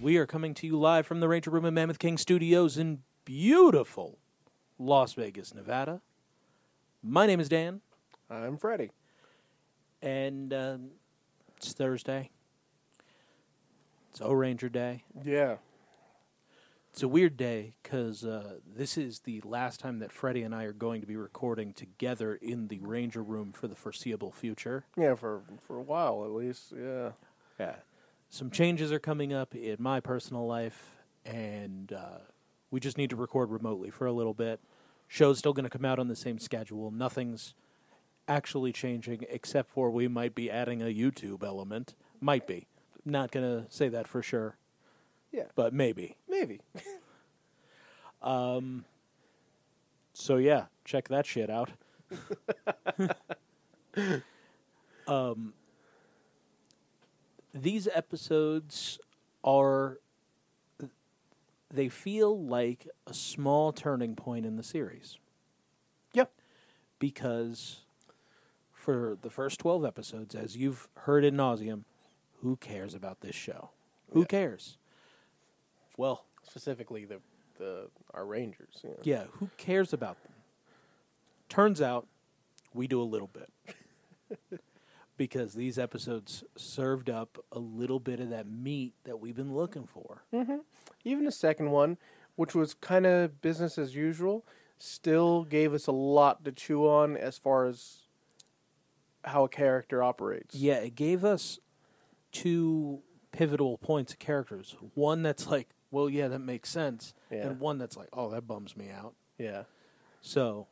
We are coming to you live from the Ranger Room at Mammoth King Studios in beautiful Las Vegas, Nevada. My name is Dan, I'm Freddie. and um, it's Thursday. It's O Ranger Day. Yeah. It's a weird day because uh, this is the last time that Freddie and I are going to be recording together in the Ranger Room for the foreseeable future. Yeah, for for a while at least. Yeah. Yeah. Some changes are coming up in my personal life, and uh, we just need to record remotely for a little bit. Show's still going to come out on the same schedule. Nothing's actually changing, except for we might be adding a YouTube element. Might be. Not going to say that for sure, Yeah. but maybe. Maybe. um, So yeah, check that shit out. um, these episodes are they feel like a small turning point in the series yep. because for the first 12 episodes as you've heard in nauseum who cares about this show who Yeah. cares well Specifically the the our Rangers. Yeah. Yeah, who cares about them? Turns out we do a little bit. because these episodes served up a little bit of that meat that we've been looking for. Mm-hmm. Even the second one, which was kind of business as usual, still gave us a lot to chew on as far as how a character operates. Yeah, it gave us two pivotal points of characters. One that's like, well, yeah, that makes sense. Yeah. And one that's like, oh, that bums me out. Yeah. So,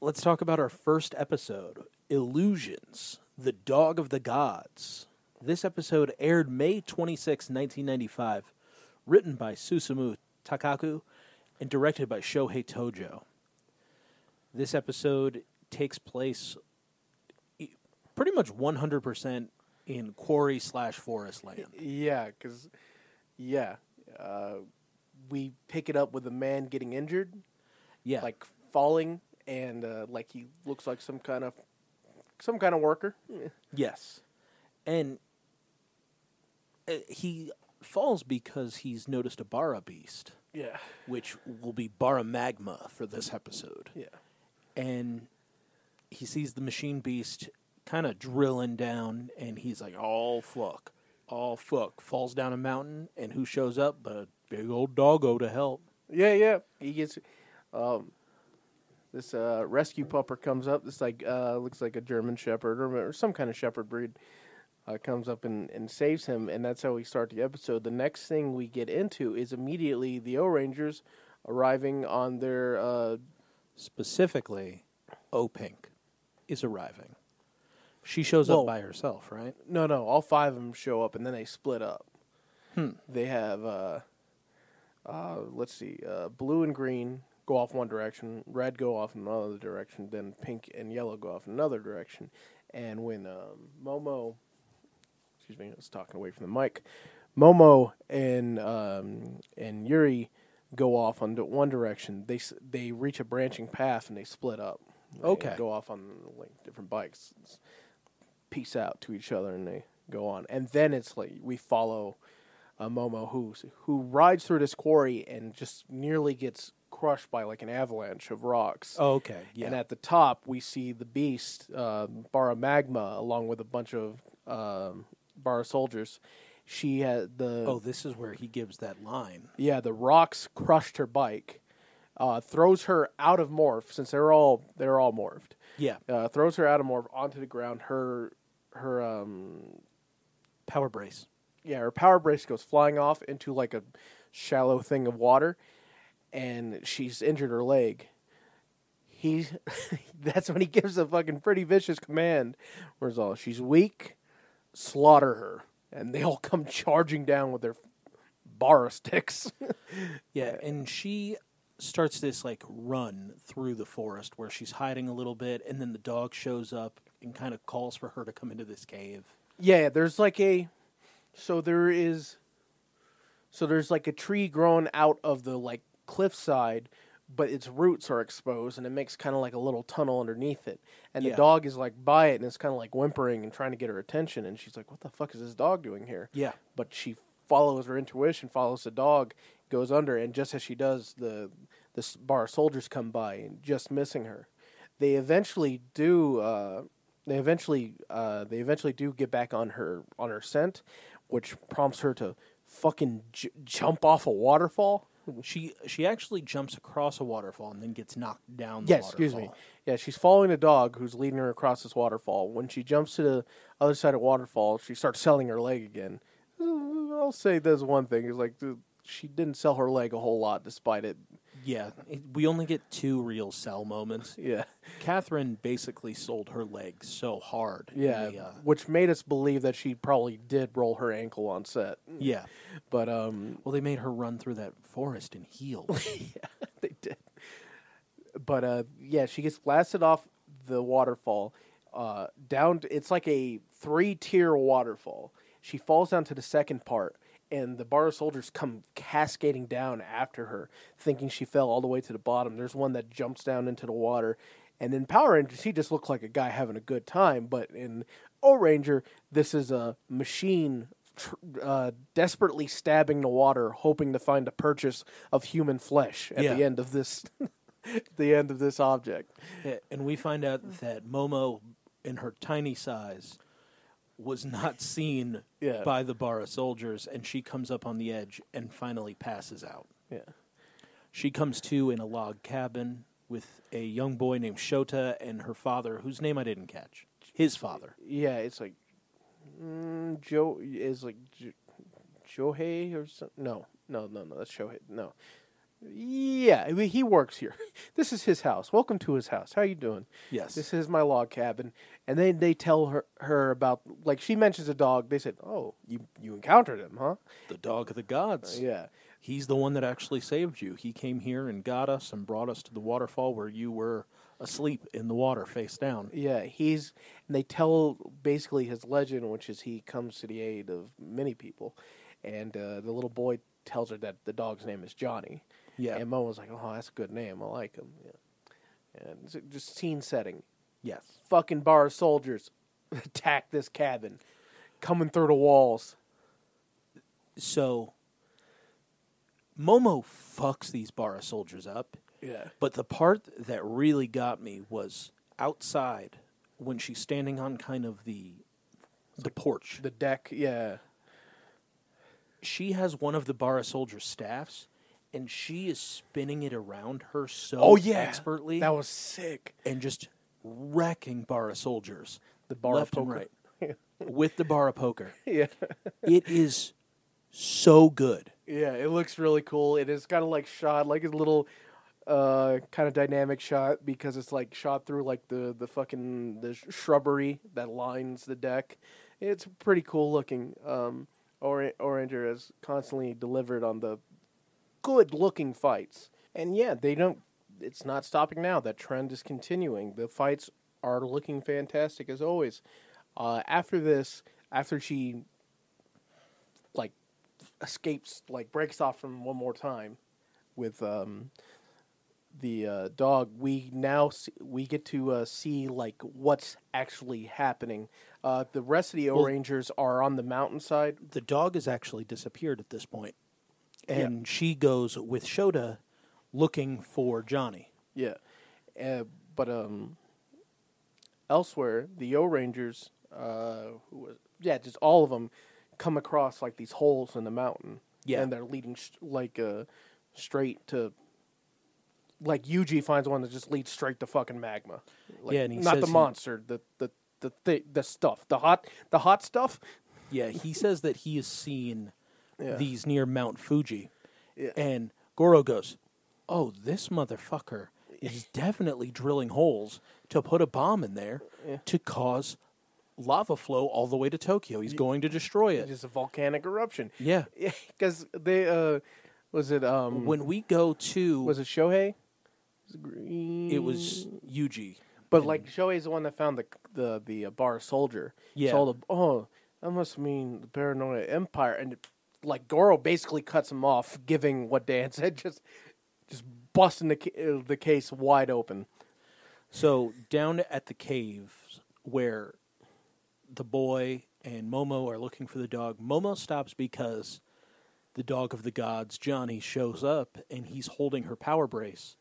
let's talk about our first episode Illusions, the Dog of the Gods. This episode aired May 26, 1995, written by Susumu Takaku and directed by Shohei Tojo. This episode takes place pretty much 100% in quarry slash forest land. Yeah, because yeah, uh, we pick it up with a man getting injured, Yeah. like falling, and uh, like he looks like some kind of some kind of worker. Yes. And uh, he falls because he's noticed a Bara beast, Yeah. which will be Bara Magma for this episode. Yeah. And he sees the machine beast kind of drilling down, and he's like, oh, fuck. Oh, fuck. Falls down a mountain, and who shows up but a big old doggo to help? Yeah, yeah. He gets um this uh rescue pupper comes up. This like uh looks like a German shepherd or, or some kind of shepherd breed. Uh, comes up and, and saves him, and that's how we start the episode. The next thing we get into is immediately the O Rangers arriving on their uh, Specifically, O Pink is arriving. She shows Whoa. up by herself, right? no no all five of them show up and then they split up. Hmm. They have uh, uh, let's see, uh, blue and green go off one direction, red go off in another direction, then pink and yellow go off in another direction. And when um, Momo, excuse me, I was talking away from the mic, Momo and um, and Yuri go off on one direction. They they reach a branching path and they split up. They Okay. go off on like different bikes. Peace out to each other and they go on. And then it's like we follow uh, Momo who who rides through this quarry and just nearly gets crushed by like an avalanche of rocks. Oh, okay. Yeah. And at the top we see the beast, uh, Bara Magma, along with a bunch of um, Bara soldiers. She had the Oh, this is where he gives that line. yeah, the rocks crushed her bike, uh, throws her out of morph since they're all they're all morphed. Yeah, Uh, throws her out of morph onto the ground. Her her um power brace. yeah her power brace goes flying off into like a shallow thing of water, and she's injured her leg. He that's when he gives a fucking pretty vicious command. Where's all she's weak, slaughter her, and they all come charging down with their bar sticks. Yeah, and she starts this like run through the forest where she's hiding a little bit, and then the dog shows up and kind of calls for her to come into this cave. Yeah, there's like a so there is so there's like a tree growing out of the like cliffside, but its roots are exposed and it makes kind of like a little tunnel underneath it. And Yeah. the dog is like by it and it's kind of like whimpering and trying to get her attention and she's like what the fuck is this dog doing here? Yeah, But she follows her intuition, follows the dog, goes under and just as she does the the s- bar of soldiers come by and just missing her. They eventually do uh they eventually uh, they eventually do get back on her on her scent, which prompts her to fucking j- jump off a waterfall. She she actually jumps across a waterfall and then gets knocked down. The Yes, waterfall. excuse me. Yeah, she's following a dog who's leading her across this waterfall. When she jumps to the other side of waterfall, she starts selling her leg again. Uh, I'll say there's one thing is like she didn't sell her leg a whole lot, despite it. Yeah, we only get two real cell moments. Yeah, Catherine basically sold her leg so hard. yeah, the, uh, which made us believe that she probably did roll her ankle on set. yeah. But um, Well, they made her run through that forest in heels. Yeah, they did. But uh, yeah, she gets blasted off the waterfall. Uh, down, to, it's like a three-tier waterfall. She falls down to the second part, and the bar of soldiers come cascading down after her, thinking she fell all the way to the bottom. There's one that jumps down into the water, and in Power Rangers, he just looked like a guy having a good time. But in O Ranger, this is a machine tr- uh, desperately stabbing the water, hoping to find a purchase of human flesh at Yeah. the end of this, the end of this object. And we find out that Momo, in her tiny size, was not seen Yeah. by the bar of soldiers, and she comes up on the edge and finally passes out. Yeah, She comes to in a log cabin with a young boy named Shota and her father, whose name I didn't catch. His father. yeah. It's like mm, Joe is like jo- or something. No, no, no, no. That's Shohei. No. Yeah, I mean, he works here. This is his house. Welcome to his house. How are you doing? Yes. This is my log cabin, and then they tell her her about like she mentions a dog. They said, "Oh, you you encountered him, huh?" the dog of the gods. Yeah, He's the one that actually saved you. He came here and got us and brought us to the waterfall where you were asleep in the water, face down. yeah. He's and they tell basically his legend, which is he comes to the aid of many people, and uh, the little boy tells her that the dog's name is Johnny. Yeah. and Mo was like, "Oh, that's a good name. I like him." Yeah, and it's just scene setting. Yes. Fucking bar of soldiers attack this cabin, coming through the walls. So Momo fucks these bar of soldiers up. Yeah. But the part that really got me was outside when she's standing on kind of the the porch. The deck, yeah. she has one of the bar of soldiers' staffs and she is spinning it around her so Oh yeah, expertly That was sick. and just wrecking bar of soldiers The bar left of and poker. right with the bar of poker. yeah, It is so good. yeah. It looks really cool. It is kind of like shot like a little, uh, kind of dynamic shot because it's like shot through like the the fucking the sh- shrubbery that lines the deck. It's pretty cool looking. Um, Or- Oranger has constantly delivered on the good looking fights, and yeah, they don't. It's not stopping now. That trend is continuing. The fights are looking fantastic as always. Uh, after this, after she like escapes, like breaks off from one more time with um, the uh, dog, we now see, we get to uh, see like what's actually happening. Uh, the rest of the O Well- Rangers are on the mountainside. The dog has actually disappeared at this point. Yeah. And she goes with Shota looking for Johnny. Yeah, uh, but um, elsewhere the O Rangers, uh, who was yeah, just all of them come across like these holes in the mountain. Yeah. and they're leading sh- like uh, straight to. Like Yuji finds one that just leads straight to fucking magma. Like, Yeah, and he not the he- monster, the the the thi- the stuff, the hot the hot stuff. Yeah, he says that he has seen Yeah. these near Mount Fuji. Yeah. And Goro goes, Oh, this motherfucker is definitely drilling holes to put a bomb in there Yeah. to cause lava flow all the way to Tokyo. He's going to destroy it. just a volcanic eruption. Yeah. because they uh, was it um When we go to was it Shohei? Was it, green? it was Yuji. but like Shohei's the one that found the the the uh, bar soldier. Yeah. So all the oh that must mean the Baranoia empire and like Goro basically cuts him off, giving what Dan said just just busting the uh, the case wide open. So down at the caves where the boy and Momo are looking for the dog, Momo stops because the dog of the gods, Johnny, shows up and he's holding her power brace.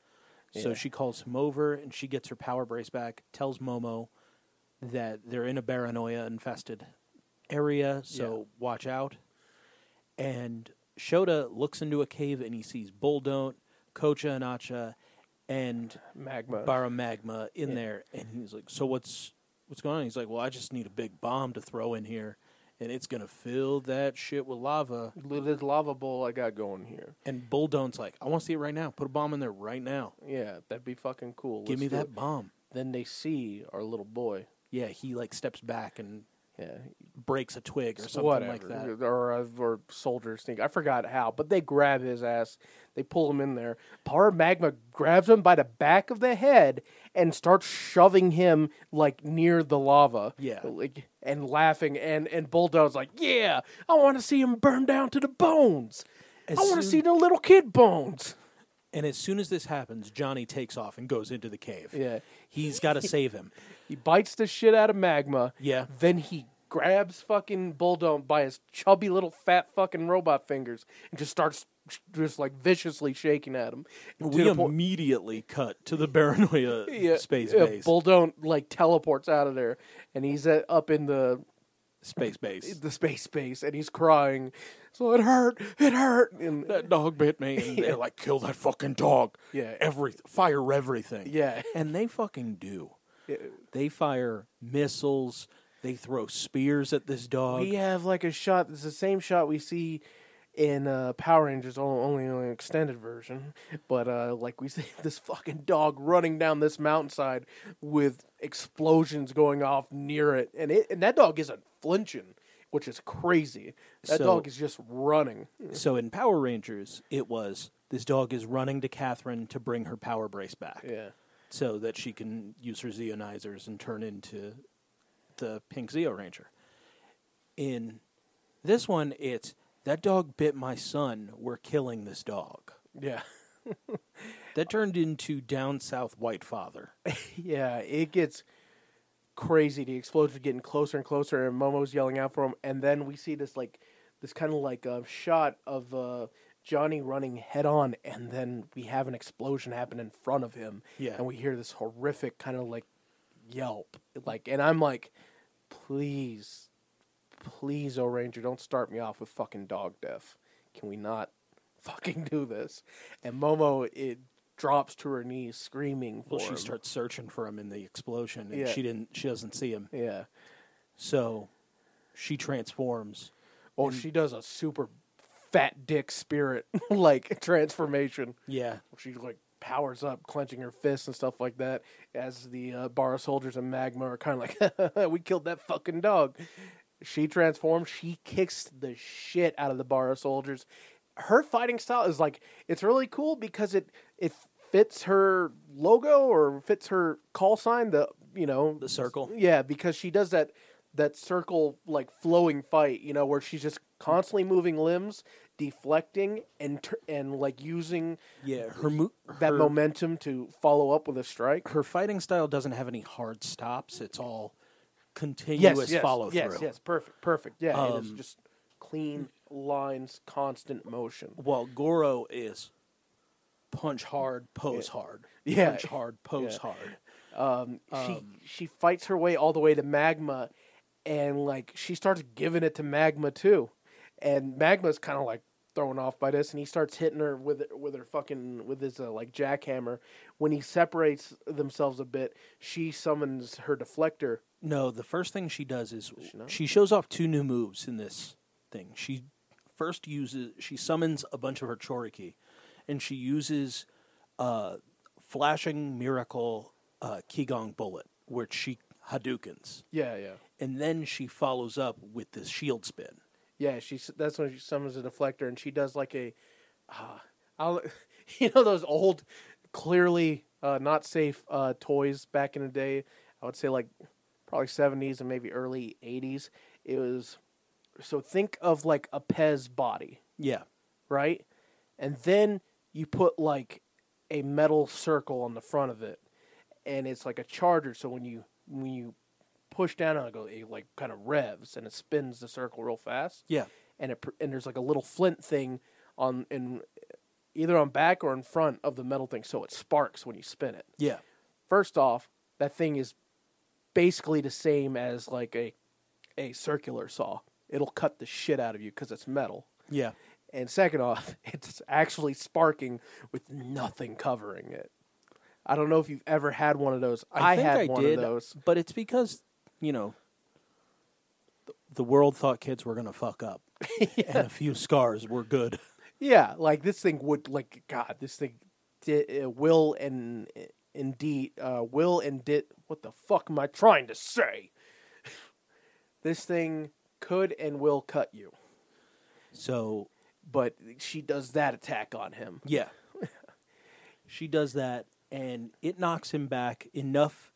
So Yeah. she calls him over and she gets her power brace back, tells Momo that they're in a Baranoia infested area, so Yeah. watch out. And Shota looks into a cave and he sees Buldont, Kocha and Acha, and Magma. Bara Magma in Yeah. there, and he's like, "So what's what's going on?" He's like, "Well, I just need a big bomb to throw in here, and it's gonna fill that shit with lava." This lava bowl I got going here. And Buldont's like, "I want to see it right now. Put a bomb in there right now. Yeah, that'd be fucking cool. Give Let's me that it. bomb." Then they see our little boy. Yeah, he like steps back and Yeah, breaks a twig or something whatever. like that. Or or soldiers think I forgot how, but they grab his ass. They pull him in there. Power Magma grabs him by the back of the head and starts shoving him like near the lava. Yeah. like and laughing. And and Bulldog's like, yeah, I want to see him burn down to the bones. As I want to soon- see the little kid bones. And as soon as this happens, Johnny takes off and goes into the cave. Yeah. He's got to save him. He bites the shit out of Magma. Yeah. Then he grabs fucking Bulldog by his chubby little fat fucking robot fingers and just starts just like viciously shaking at him. We immediately cut to the Baranoia yeah, space yeah, base. Bulldog like teleports out of there and he's at, up in the space base. the space base and he's crying. So it hurt, it hurt, and that dog bit me. And they're like, kill that fucking dog. Yeah. Every fire everything. Yeah. And they fucking do. They fire missiles. They throw spears at this dog. we have like a shot. It's the same shot we see in uh, Power Rangers, o- only an extended version. But uh, like we see this fucking dog running down this mountainside with explosions going off near it, and it and that dog isn't flinching, which is crazy. That So- dog is just running. So in Power Rangers, it was this dog is running to Catherine to bring her power brace back. Yeah, so that she can use her Zeonizers and turn into the pink Zeo Ranger. In this one, it's that dog bit my son. We're killing this dog. yeah, That turned into down south white father. yeah. It gets crazy. The explosions getting closer and closer, and Momo's yelling out for him. And then we see this like this kind of like a shot of uh, Johnny running head on, and then we have an explosion happen in front of him. Yeah. and we hear this horrific kind of like yelp, like, and I'm like, please, please, O Ranger, don't start me off with fucking dog death. Can we not fucking do this? And Momo it drops to her knees screaming for Well, she him. starts searching for him in the explosion, and Yeah. she didn't. She doesn't see him. yeah. So she transforms. Oh, she does a super fat dick spirit like transformation. Yeah, She like powers up, clenching her fists and stuff like that. As the uh, bar soldiers and magma are kind of like, "We killed that fucking dog." She transforms. She kicks the shit out of the bar soldiers. Her fighting style is like it's really cool because it it fits her logo or fits her call sign. The you know the circle. yeah, because she does that that circle like flowing fight, you know, where she's just constantly moving limbs, deflecting and tur and like using Yeah, her mo- that her- momentum to follow up with a strike. her fighting style doesn't have any hard stops. It's all continuous follow through. Yes, yes, perfect, perfect. Yeah, it is Um, just clean lines, constant motion. While Goro is punch hard, pose Yeah. hard. Yeah. Punch hard, pose Yeah. hard. Um, Um, she she fights her way all the way to magma, and like she starts giving it to magma too, and magma's kind of like thrown off by this, and he starts hitting her with with her fucking with his uh, like jackhammer. When he separates themselves a bit, she summons her deflector. No, the first thing she does is she not? she shows off two new moves in this thing. She first uses she summons a bunch of her Choriki, and she uses uh, flashing miracle uh, Qigong bullet, which she Hadoukens, Yeah, yeah, and then she follows up with this shield spin. Yeah. She that's when she summons a deflector, and she does like a, uh, I'll, you know, those old, clearly uh, not safe uh, toys back in the day. I would say like probably seventies and maybe early eighties. It was so think of like a Pez body. Yeah, right? And then you put like a metal circle on the front of it, and it's like a charger. So when you when you push down on it, go it like kind of revs and it spins the circle real fast. yeah, And it and there's like a little flint thing on in either on back or in front of the metal thing, so it sparks when you spin it. yeah, First off, that thing is basically the same as like a a circular saw. It'll cut the shit out of you because it's metal. yeah. And second off, it's actually sparking with nothing covering it. I don't know if you've ever had one of those. I, think had I one did, of those. but it's because you know the world thought kids were gonna fuck up, and a few scars were good. Yeah, like this thing would like God. This thing di- uh, will and indeed uh, will and did. What the fuck am I trying to say? this thing could and will cut you, So but she does that attack on him. yeah, she does that, and it knocks him back enough,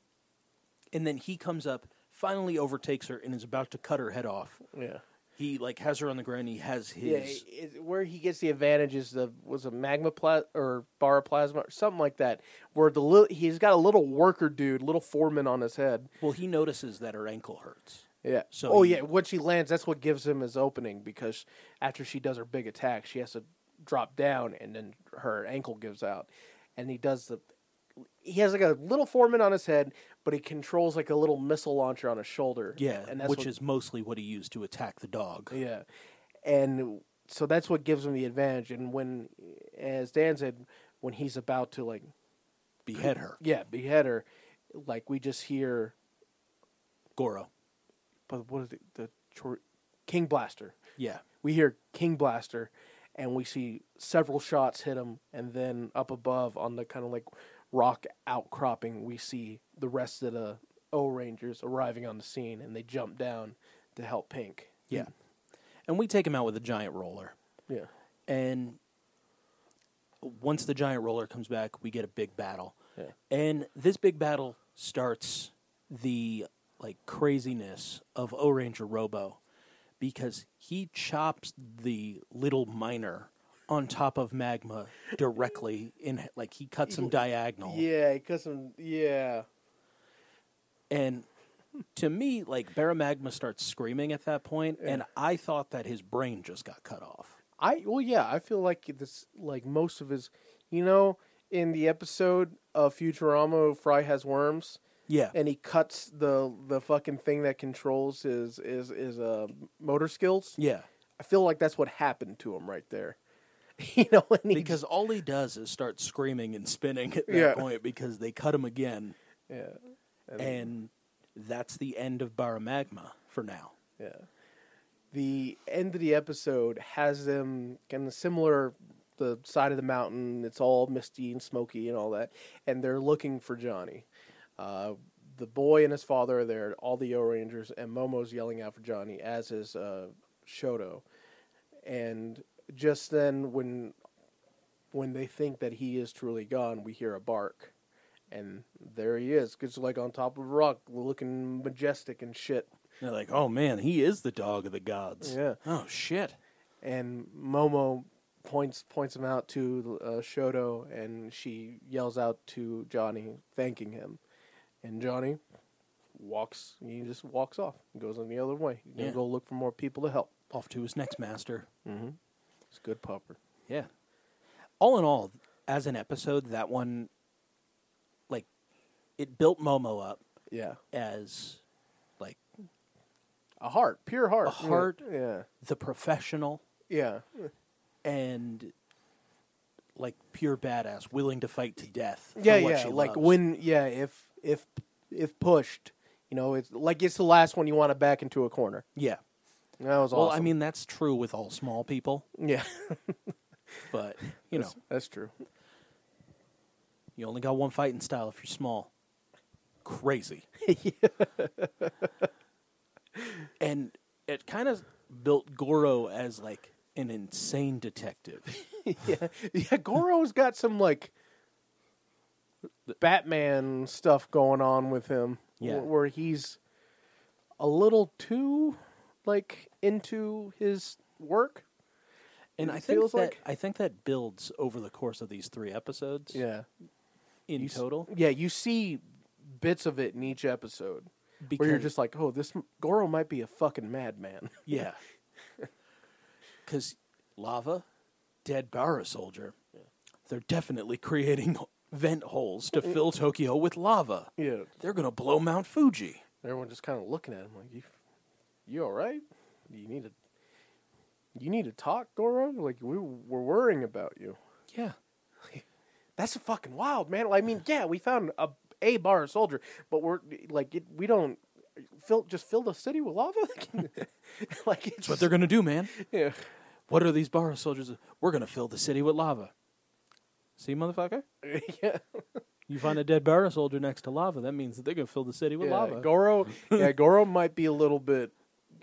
and then he comes up, finally overtakes her, and is about to cut her head off. Yeah. He like has her on the ground. He has his Yeah, it, it- where he gets the advantage is the was a magma pla- or bar plasma or something like that. Where the little he's got a little worker dude, little foreman on his head. well. He notices that her ankle hurts. Yeah. So oh he- yeah, when she lands, that's what gives him his opening because after she does her big attack, she has to drop down and then her ankle gives out, and he does the. He has like a little foreman on his head, but he controls like a little missile launcher on his shoulder. Yeah, and that's which what- is mostly what he used to attack the dog. Yeah, and so that's what gives him the advantage. And when, as Dan said, when he's about to like, Behead her, yeah, behead her, like we just hear, Goro. but what is it? The King Blaster. Yeah, We hear King Blaster, and we see several shots hit him, and then up above on the kind of like rock outcropping, we see the rest of the O Rangers arriving on the scene, and they jump down to help Pink. yeah. And we take him out with a giant roller. Yeah. and once the giant roller comes back, we get a big battle. Yeah. And this big battle starts the like craziness of O Ranger Robo because he chops the little miner on top of magma directly in like he cuts him diagonal. Yeah, because some yeah. And to me, like Baramagma starts screaming at that point, and I thought that his brain just got cut off. I well, yeah, I feel like this, like most of his, you know, in the episode of Futurama, Fry has worms, Yeah. and he cuts the the fucking thing that controls his his his uh, motor skills. yeah. I feel like that's what happened to him right there. you know, and because all he does is start screaming and spinning at that Yeah. point because they cut him again, yeah, and that's the end of Baramagma for now. yeah. The end of the episode has them kind of similar. The side of the mountain, it's all misty and smoky and all that, and they're looking for Johnny. Uh, the boy and his father are there, all the O Rangers, and Momo's yelling out for Johnny, as is uh, Shoto. And just then, when when they think that he is truly gone, we hear a bark, and there he is, just like on top of a rock, looking majestic and shit. They're like, "Oh man, he is the dog of the gods." Yeah. Oh shit. and Momo points points him out to uh, Shoto, and she yells out to Johnny, thanking him, and Johnny walks. He just walks off, and goes on the other way. He's gonna Yeah. go look for more people to help. Off to his next master. It's good popper. Yeah. All in all, as an episode, that one, like, it built Momo up Yeah, as like a heart, pure heart, A heart. Yeah, the professional yeah, and like pure badass, willing to fight to death. yeah, yeah. Like loves. when, yeah, if if if pushed, you know, it's like it's the last one you want to back into a corner. Yeah. That was awesome. Well. I mean, that's true with all small people, yeah, but you know, that's, that's true. you only got one fighting style if you're small. crazy. and it kind of built Goro as like an insane detective. yeah, yeah. Goro's got some like Batman stuff going on with him. Yeah. where he's a little too like into his work. And I think that like- I think that builds over the course of these three episodes. Yeah, in You s- total. Yeah, you see bits of it in each episode Because, where you're just like, oh, this Goro might be a fucking madman. yeah, because lava, dead Bara soldier, they're definitely creating vent holes to fill Tokyo with lava. yeah, They're gonna blow Mount Fuji. everyone just kind of looking at him like, you, you all right? You need to, you need to talk, Goro. Like we were worrying about you. Yeah, That's fucking wild, man. I mean, yeah, we found a a bar soldier, but we're like, it, we don't fill just fill the city with lava. like it's what they're gonna do, man. yeah. What are these Bara soldiers? We're gonna fill the city with lava. See, motherfucker. yeah. You find a dead Bara soldier next to lava, that means that they're gonna fill the city with yeah, lava. Goro, yeah, Goro might be a little bit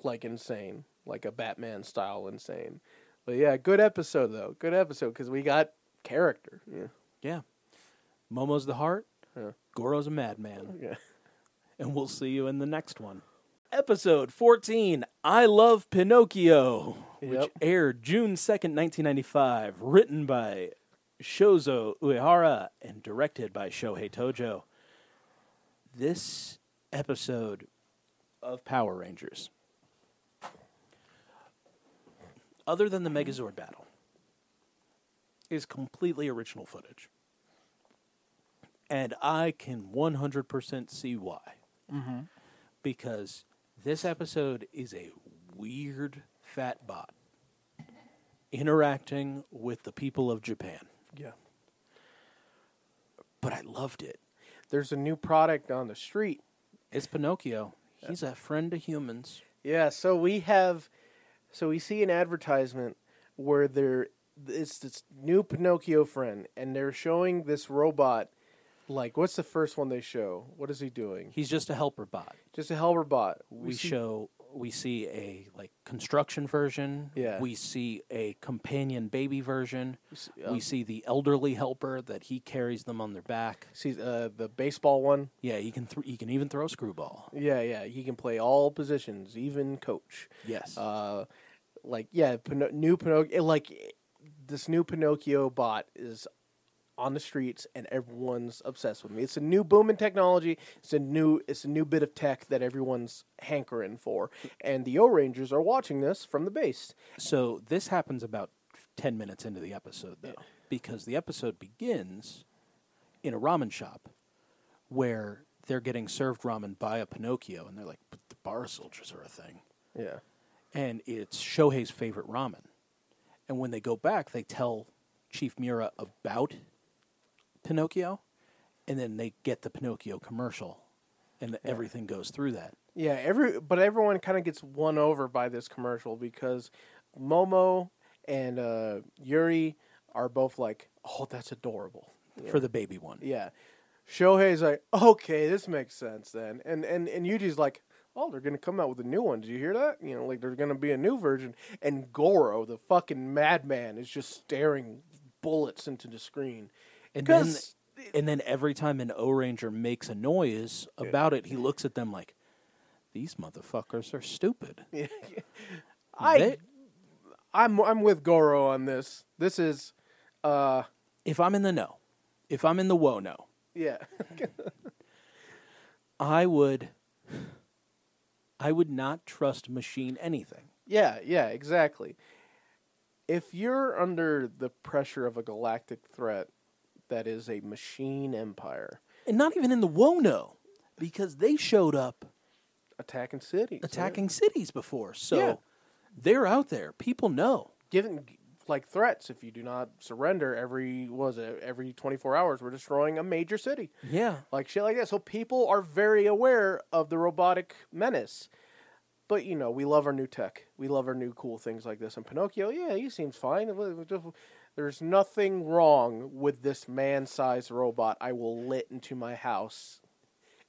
like insane, like a Batman style insane. But yeah, good episode though. Good episode because we got character. Yeah, yeah. Momo's the heart. Yeah. Goro's a madman. yeah. and we'll see you in the next one. Episode 14 I Love Pinocchio, which aired June 2nd, 1995, written by Shozo Uehara and directed by Shohei Tojo. This episode of Power Rangers, other than the Megazord battle, is completely original footage. And I can 100% see why mm-hmm. because this episode is a weird fat bot interacting with the people of Japan. Yeah. But I loved it. There's a new product on the street. It's Pinocchio. Uh, He's a friend to humans. Yeah, so we have, so we see an advertisement where there it's this new Pinocchio friend, and they're showing this robot. Like, what's the first one they show? What is he doing? He's just a helper bot. Just a helper bot. We, see- show we see a like construction version. Yeah. We see a companion baby version. see, we um, see the elderly helper that he carries them on their back. see uh, the baseball one. Yeah, he can th- he can even throw a screwball. Yeah, yeah, he can play all positions, even coach. Yes. Uh, like yeah, Pino- new Pinocchio. Like this new Pinocchio bot is on the streets, and everyone's obsessed with me. It's a new booming technology. It's a new it's a new bit of tech that everyone's hankering for, and the O Rangers are watching this from the base. So this happens about 10 minutes into the episode, though, because the episode begins in a ramen shop where they're getting served ramen by a Pinocchio, and they're like, but the bar soldiers are a thing. Yeah, And it's Shohei's favorite ramen. And when they go back, they tell Chief Miura about Pinocchio, and then they get the Pinocchio commercial, and everything goes through that. yeah. Every but everyone kind of gets won over by this commercial because Momo and uh, Yuri are both like, "Oh, that's adorable." For the baby one. Yeah. Shohei's like, okay, this makes sense then. And and and Yuji's like, oh, they're gonna come out with a new one. Did you hear that? You know, like there's gonna be a new version. And Goro, the fucking madman, is just staring bullets into the screen. And then, and then every time an O Ranger makes a noise about it, he looks at them like, "These motherfuckers are stupid." I They- I'm I'm with Goro on this. This is uh if I'm in the know, if I'm in the whoa no, yeah. I would, I would not trust machine anything. yeah, yeah, exactly. If you're under the pressure of a galactic threat that is a machine empire and not even in the Wono, because they showed up attacking cities, attacking cities before, so Yeah. they're out there. People know. given like threats. If you do not surrender every was it every 24 hours we're destroying a major city. Yeah, like shit like that. So people are very aware of the robotic menace. But you know we love our new tech. We love our new cool things like this. And pinocchio yeah he seems fine. It was just- there's nothing wrong with this man-sized robot. I will lit into my house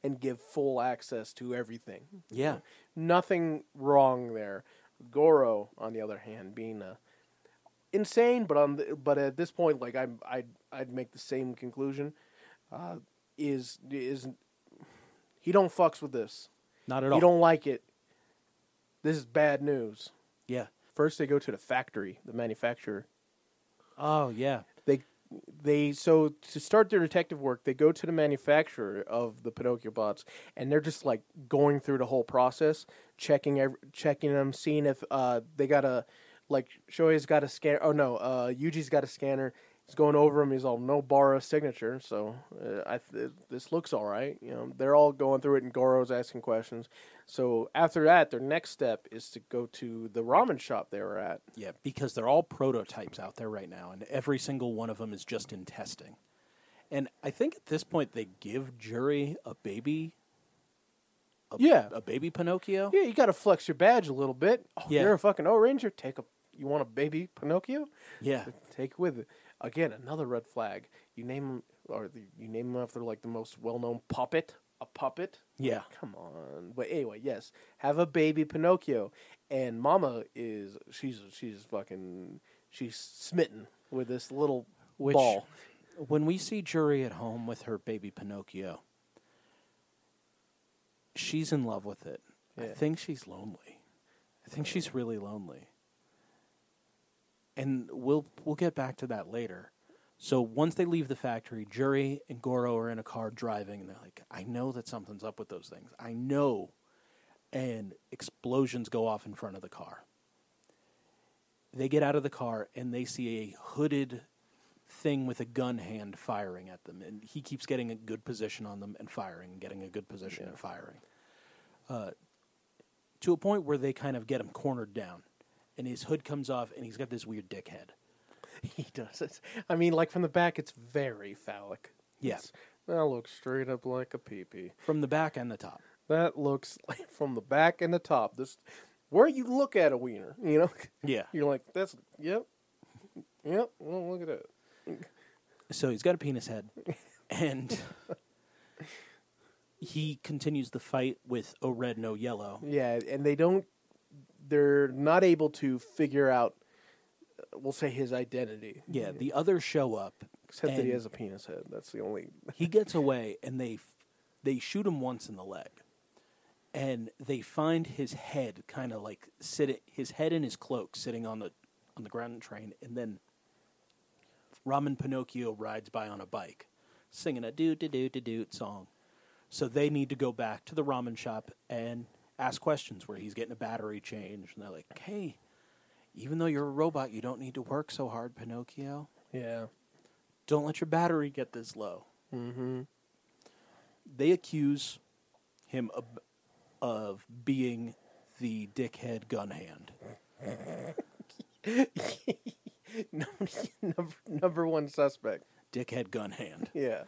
and give full access to everything. Yeah. Nothing wrong there. Goro, on the other hand, being a insane, but on the, but at this point, like I'm, I'd I'd make the same conclusion. Uh, is is he don't fucks with this. Not at all. He don't like it. This is bad news. Yeah. First, they go to the factory, the manufacturer. Oh yeah. They they so to start their detective work, they go to the manufacturer of the Pinocchio bots, and they're just like going through the whole process, checking ev- checking them, seeing if uh they got a like Shohei's got a scanner. Oh no, uh Yuji's got a scanner. He's going over him. He's all no Bara signature. So uh, I th- this looks all right. You know, they're all going through it, and Goro's asking questions. So after that, their next step is to go to the ramen shop they were at. Yeah, because they're all prototypes out there right now, and every single one of them is just in testing. And I think at this point they give Juri a baby. A, Yeah. a baby Pinocchio. Yeah, you got to flex your badge a little bit. Oh, Yeah. You're a fucking O Ranger. Take a. You want a baby Pinocchio? Yeah, Take it with it. Again, another red flag. You name him, or the, you name him after like the most well-known puppet. A puppet. yeah. Come on. But anyway, yes, have a baby Pinocchio, and Mama is she's she's fucking she's smitten with this little Which, ball. when we see Juri at home with her baby Pinocchio, she's in love with it. I think she's lonely. I think she's really lonely. And we'll we'll get back to that later. So once they leave the factory, Juri and Goro are in a car driving, and they're like, "I know that something's up with those things. I know." And explosions go off in front of the car. They get out of the car and they see a hooded thing with a gun hand firing at them, and he keeps getting a good position on them and firing, and getting a good position and firing, uh, to a point where they kind of get him cornered down, and his hood comes off, and he's got this weird dick head. He does it. I mean, like from the back, it's very phallic. Yeah. It's- that looks straight up like a peepee. from the back and the top. That looks like from the back and the top. This where you look at a wiener, you know, Yeah. you're like, that's yep, yep. Well, look at it. So he's got a penis head, and he continues the fight with O Red No Yellow. Yeah, and they don't. They're not able to figure out. We'll say his identity. Yeah, the others show up. except that he and- has a penis head. That's the only. he gets away and they they shoot him once in the leg and they find his head kind of like sitting his head in his cloak sitting on the on the ground train and then Ramen Pinocchio rides by on a bike singing a doo doo doo doo doo song so they need to go back to the ramen shop and ask questions where he's getting a battery change and they're like hey even though you're a robot you don't need to work so hard Pinocchio Yeah. don't let your battery get this low Mm-hmm. they accuse him of, of being the dickhead gun hand. number, number one suspect. Dickhead gun hand Yeah.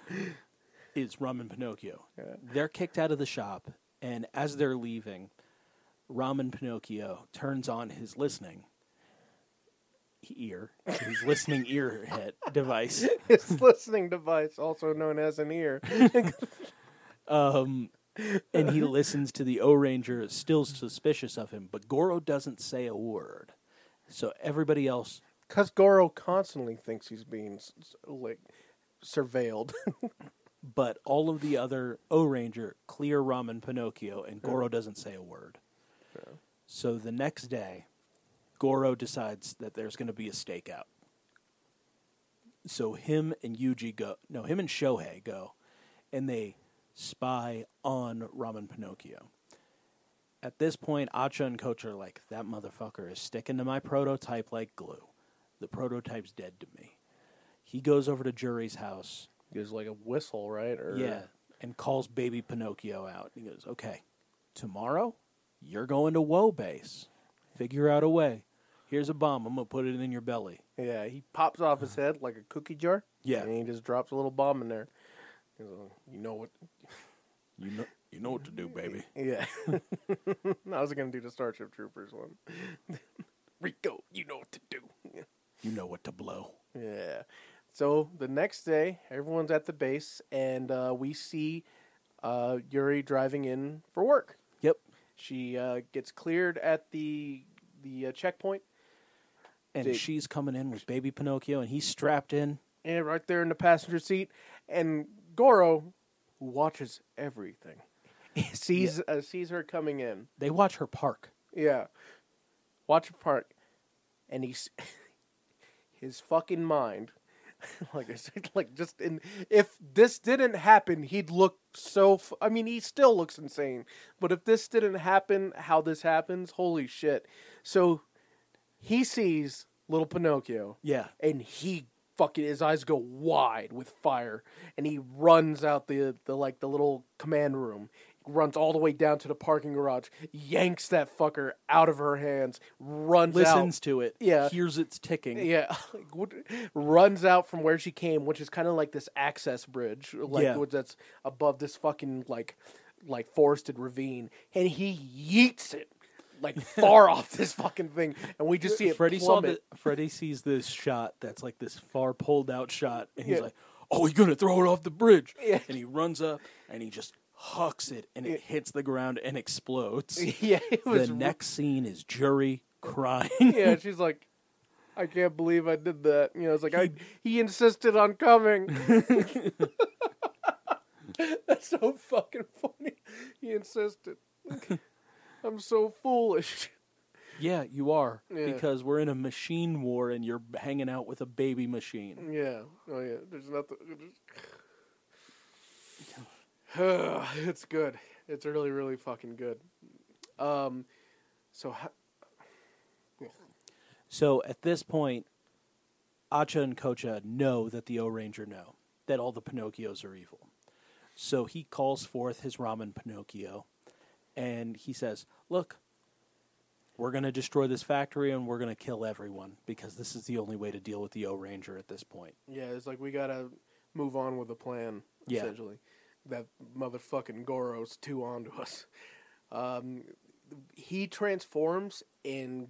is Ramen Pinocchio. Yeah. They're kicked out of the shop, and as they're leaving, Ramen Pinocchio turns on his listening ear, his listening ear head device. His listening device, also known as an ear. Um, and he listens to the O Ranger, still suspicious of him, but Goro doesn't say a word. So everybody else Because Goro constantly thinks he's being like surveilled. But all of the other O Ranger clear Ramen Pinocchio, and Goro doesn't say a word. So the next day, Goro decides that there's going to be a stakeout. So him and Yuji go, no, him and Shohei go, and they spy on Ramen Pinocchio. At this point, Acha and Coach are like, that motherfucker is sticking to my prototype like glue. The prototype's dead to me. He goes over to Juri's house. Gives like a whistle, right? Or Yeah, and calls baby Pinocchio out. He goes, "Okay, tomorrow you're going to Woe Base. Figure out a way. Here's a bomb. I'm gonna put it in your belly." Yeah, he pops off his head like a cookie jar. Yeah. and he just drops a little bomb in there. Like, You know what? You know, you know what to do, baby. Yeah, I was gonna do the Starship Troopers one. Rico, you know what to do. You know what to blow. Yeah. So the next day, everyone's at the base, and uh, we see uh, Yuri driving in for work. Yep. She uh, gets cleared at the the uh, checkpoint, And Did- she's coming in with baby Pinocchio, and he's strapped in. and right there in the passenger seat, and Goro, who watches everything, sees uh, sees her coming in. They watch her park. Yeah, watch her park, and he's his fucking mind. like I said, like just in if this didn't happen, he'd look so. F- I mean, he still looks insane. But if this didn't happen, how this happens, holy shit! So he sees little Pinocchio, Yeah. and he fucking his eyes go wide with fire, and he runs out the the like the little command room, runs all the way down to the parking garage, yanks that fucker out of her hands, runs Listens out. to it. Yeah. Hears its ticking. Yeah, runs out from where she came, which is kind of like this access bridge, like Yeah. that's above this fucking like like forested ravine, and he yeets it like far off this fucking thing, and we just see it Freddie saw the Freddie sees this shot that's like this far pulled out shot, and he's Yeah. like, "Oh, he's gonna throw it off the bridge!" Yeah. And he runs up and he just hucks it, and it hits the ground and explodes. yeah, the next scene is Juri crying. yeah, she's like, I can't believe I did that. You know, it's like I he insisted on coming. That's so fucking funny. He insisted. I'm so foolish. yeah, you are Yeah. because we're in a machine war, and you're hanging out with a baby machine. Yeah. Oh yeah. There's nothing. it's good. It's really, really fucking good. Um. So ho- So at this point, Acha and Kocha know that the O Ranger know that all the Pinocchios are evil. So he calls forth his Ramen Pinocchio and he says, Look, we're going to destroy this factory and we're going to kill everyone because this is the only way to deal with the O Ranger at this point. Yeah, it's like we gotta move on with the plan. Yeah. Essentially, that motherfucking Goro's too onto us. Um, he transforms, and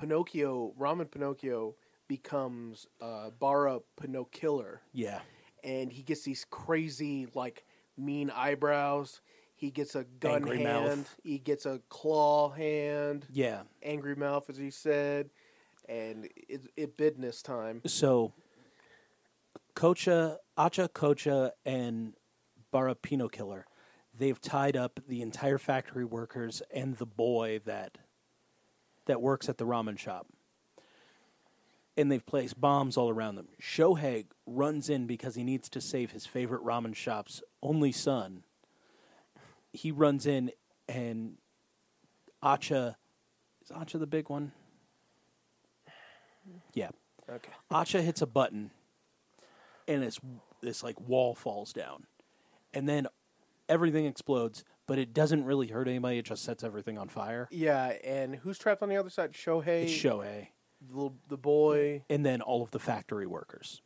Pinocchio, Ramen Pinocchio, becomes uh, Bara Pinocchiller, Yeah. and he gets these crazy like mean eyebrows. He gets a gun Angry hand. mouth. He gets a claw hand. Yeah. Angry mouth, as he said, and it, it business time. So Kocha, Acha, Kocha, and Barapino Killer, they've tied up the entire factory workers and the boy that that works at the ramen shop. And they've placed bombs all around them. Shohei runs in because he needs to save his favorite ramen shop's only son. He runs in and Acha is Acha the big one? Yeah. Okay. Acha hits a button, and this this like wall falls down, and then everything explodes. But it doesn't really hurt anybody. It just sets everything on fire. Yeah, and who's trapped on the other side? Shohei, It's Shohei, the, little- the boy. and then all of the factory workers.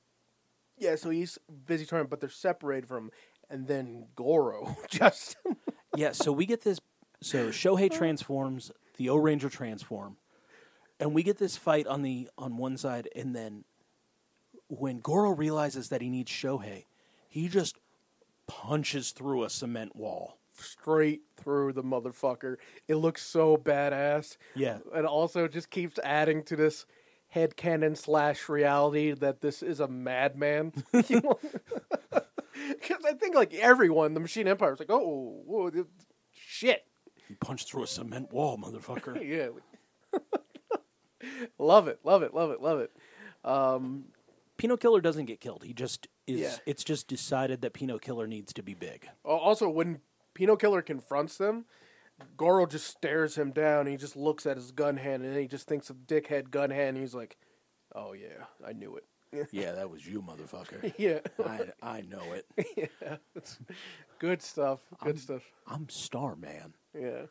Yeah, so he's busy trying, but they're separated from. And then Goro just Yeah. So we get this. So Shohei transforms. The O Ranger transform, and we get this fight on the on one side, and then when Goro realizes that he needs Shohei, he just punches through a cement wall. straight through the motherfucker. It looks so badass. Yeah. and also just keeps adding to this head headcanon slash reality that this is a madman. Because I think like everyone, the Machine Empire is like, oh, whoa, shit, He punched through a cement wall, motherfucker. yeah. love it, love it, love it, love it. Um, Pino Killer doesn't get killed. He just is. Yeah. It's just decided that Pino Killer needs to be big. Also, when Pino Killer confronts them, Goro just stares him down. he just looks at his gun hand, and he just thinks of dickhead gun hand. And he's like, "Oh yeah, I knew it." Yeah, that was you, motherfucker. yeah, I I know it. yeah, good stuff. Good stuff. I'm Starman. Yeah,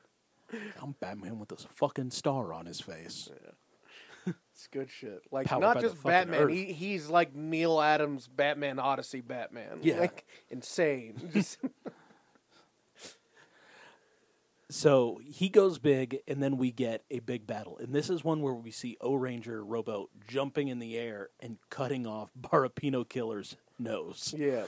I'm Batman with a fucking star on his face. It's good shit. Like Powered not by the just fucking Batman. Earth. He he's like Neal Adams Batman Odyssey Batman. Yeah. like insane. Just So he goes big, and then we get a big battle. And this is one where we see O Ranger Robo jumping in the air and cutting off Barapino Killer's nose. yeah.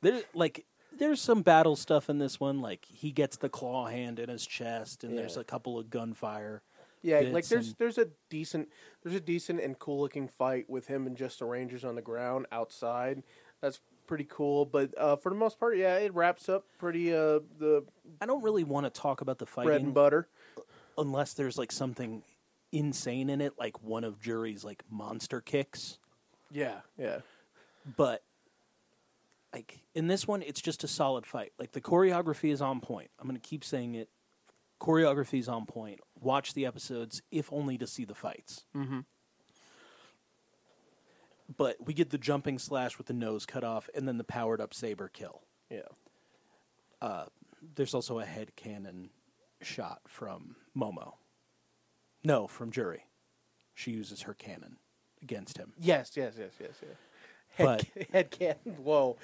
There, like, there's some battle stuff in this one. Like, he gets the claw hand in his chest, and there's Yeah. a couple of gunfire. Yeah, like there's and- there's a decent there's a decent and cool looking fight with him and just the Rangers on the ground outside. That's pretty cool. But uh, for the most part, yeah, it wraps up pretty uh the I don't really want to talk about the bread and butter. unless there's like something insane in it, like one of Juri's like monster kicks. Yeah, yeah. But like in this one, it's just a solid fight. Like the choreography is on point. I'm going to keep saying it. Choreography is on point. Watch the episodes, if only to see the fights. Mm-hmm. But we get the jumping slash with the nose cut off, and then the powered up saber kill. Yeah. There's also a head cannon shot from Momo. No, from Juri. She uses her cannon against him. Yes, yes, yes, yes, yes. Head, But- head cannon. Whoa,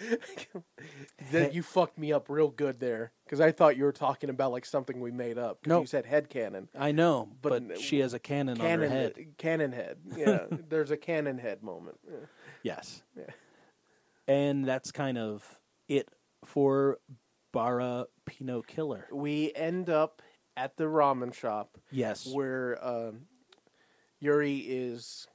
that you fucked me up real good there because I thought you were talking about like something we made up. No. you said head cannon. I know, But- but, she has a cannon, on her Cannon head. Cannon head. Yeah, there's a cannon head moment. Yeah. Yes. Yeah. And that's kind of it for Bara Pinot Killer. We end up at the ramen shop Yes. where um, Yuri is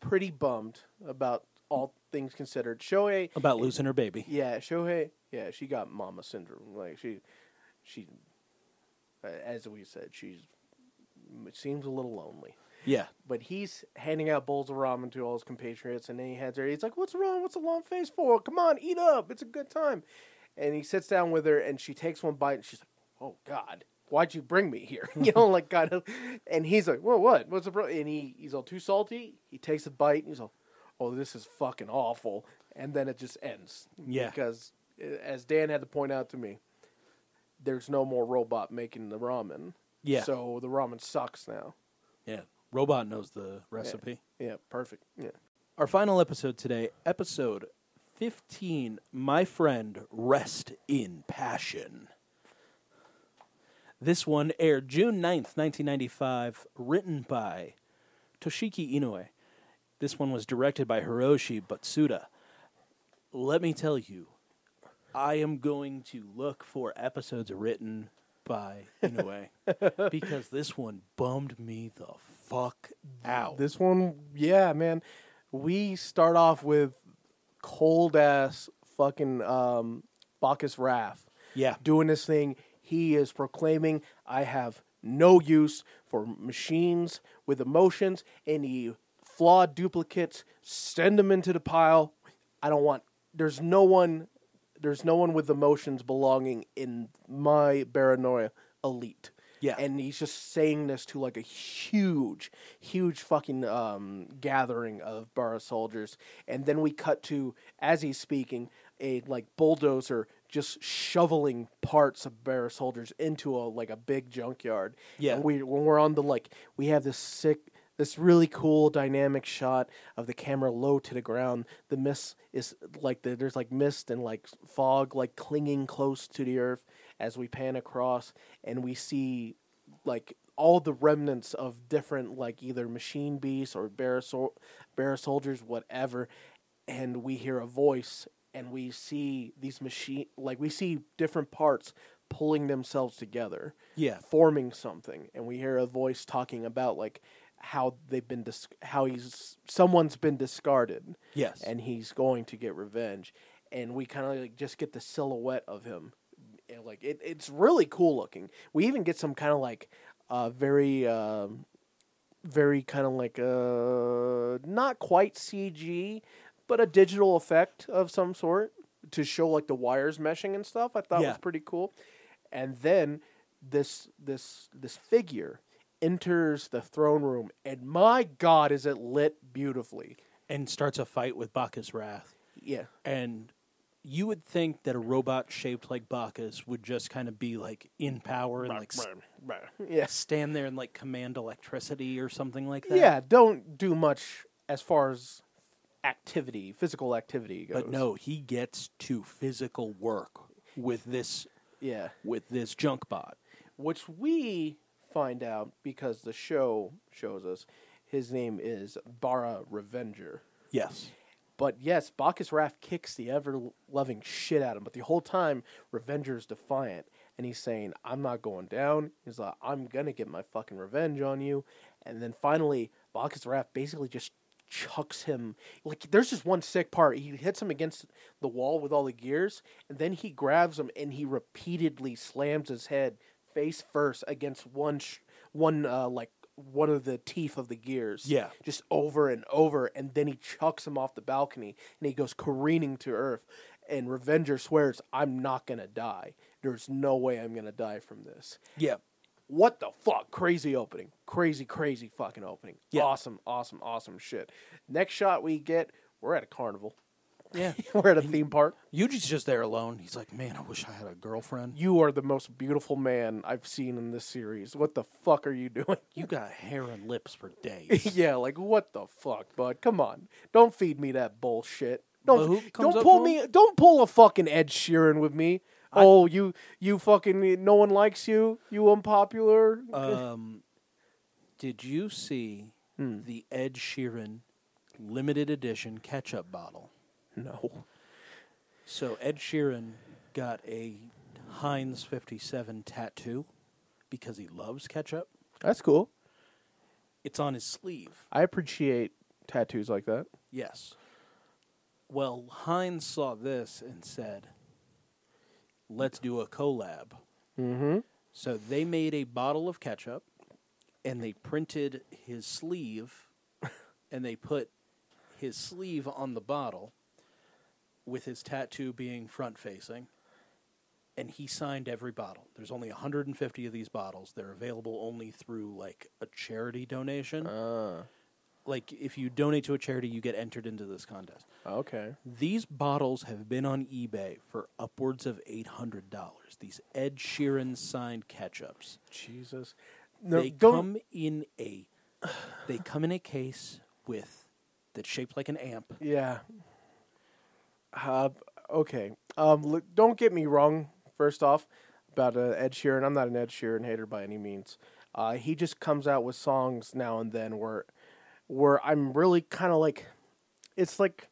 pretty bummed about all things considered. Shohei, About losing her baby. yeah, Shohei, yeah, she got mama syndrome. Like she, she, uh, as we said, she's seems a little lonely. Yeah. But he's handing out bowls of ramen to all his compatriots, and then he hands her. He's like, "What's wrong? What's a long face for? Come on, eat up. It's a good time." And he sits down with her, and she takes one bite, and she's like, "Oh God, why'd you bring me here?" you know, like kind of. And he's like, "Well, what? What's the problem?" And he he's all too salty. He takes a bite, and he's all, "Oh, this is fucking awful." And then it just ends. Yeah. Because as Dan had to point out to me, there's no more robot making the ramen. Yeah. So the ramen sucks now. Yeah. Robot knows the recipe. Yeah, perfect. Yeah. Our final episode today, episode 15 My Friend Rest in Passion. This one aired June 9th, 1995, written by Toshiki Inoue. This one was directed by Hiroshi Butsuda. Let me tell you, I am going to look for episodes written by Inoue because this one bummed me the fuck out. This one, yeah, man. We start off with cold ass fucking um, Bacchus Wrath yeah. doing this thing. He is proclaiming, I have no use for machines with emotions. Any flawed duplicates, send them into the pile. I don't want. There's no one. There's no one with emotions belonging in my Baranoia elite. Yeah. and he's just saying this to like a huge, huge fucking um, gathering of Bara soldiers, and then we cut to as he's speaking a like bulldozer just shoveling parts of Bara soldiers into a like a big junkyard. Yeah. and we when we're on the like we have this sick. This really cool dynamic shot of the camera low to the ground. The mist is like the, there's like mist and like fog like clinging close to the earth as we pan across and we see like all the remnants of different like either machine beasts or bear, sol- bear soldiers whatever and we hear a voice and we see these machine like we see different parts pulling themselves together Yeah. forming something and we hear a voice talking about like how they've been dis- how he's someone's been discarded. Yes. and he's going to get revenge. And we kind of like just get the silhouette of him. And like it, it's really cool looking. We even get some kind of like uh very um very kind of like uh not quite cg but a digital effect of some sort to show like the wires meshing and stuff. I thought Yeah. was pretty cool. And then this this this figure enters the throne room and my god is it lit beautifully and starts a fight with Bacchus Wrath. yeah And you would think that a robot shaped like Bacchus would just kind of be like in power and like s- Yes. stand there and like command electricity or something like that. Yeah, don't do much as far as activity, physical activity goes. But no, he gets to physical work with this Yeah. with this junk bot. Which we find out because the show shows us his name is Bara Revenger. Yes. But yes, Bacchus Wrath kicks the ever loving shit out of him. But the whole time, Revenger is defiant. And he's saying, I'm not going down. He's like, I'm going to get my fucking revenge on you. And then finally, Bacchus Wrath basically just chucks him. Like, there's just one sick part. He hits him against the wall with all the gears. And then he grabs him and he repeatedly slams his head face first against one, sh- one uh, like, one of the teeth of the gears Yeah. just over and over, and then he chucks him off the balcony, and he goes careening to earth. And Revenger swears, "I'm not gonna die. There's no way I'm gonna die from this." Yeah. What the fuck? Crazy opening, crazy, crazy fucking opening. Yeah. Awesome, awesome, awesome shit. Next shot we get, we're at a carnival. Yeah. we're at a theme park. Yuji's just there alone. He's like, man, I wish I had a girlfriend. You are the most beautiful man I've seen in this series. What the fuck are you doing? You got hair and lips for days. yeah, like what the fuck, bud? Come on, don't feed me that bullshit. Don't don't pull me. Don't pull a fucking Ed Sheeran with me. oh, you you fucking no one likes you. You unpopular. um, did you see the Ed Sheeran limited edition ketchup bottle? No. So Ed Sheeran got a Heinz 57 tattoo because he loves ketchup. That's cool. It's on his sleeve. I appreciate tattoos like that. Yes. Well, Heinz saw this and said, let's do a collab. Mm-hmm. So they made a bottle of ketchup and they printed his sleeve and they put his sleeve on the bottle with his tattoo being front facing. And he signed every bottle. There's only 150 of these bottles. They're available only through like a charity donation. Uh, like if you donate to a charity, you get entered into this contest. okay. These bottles have been on eBay for upwards of eight hundred dollars. These Ed Sheeran signed ketchups. Jesus. No, they don't. come in a they come in a case with that's shaped like an amp. Yeah. Uh, okay. Um, look, don't get me wrong. First off, about uh, Ed Sheeran, I'm not an Ed Sheeran hater by any means. Uh, he just comes out with songs now and then where, where I'm really kind of like, it's like.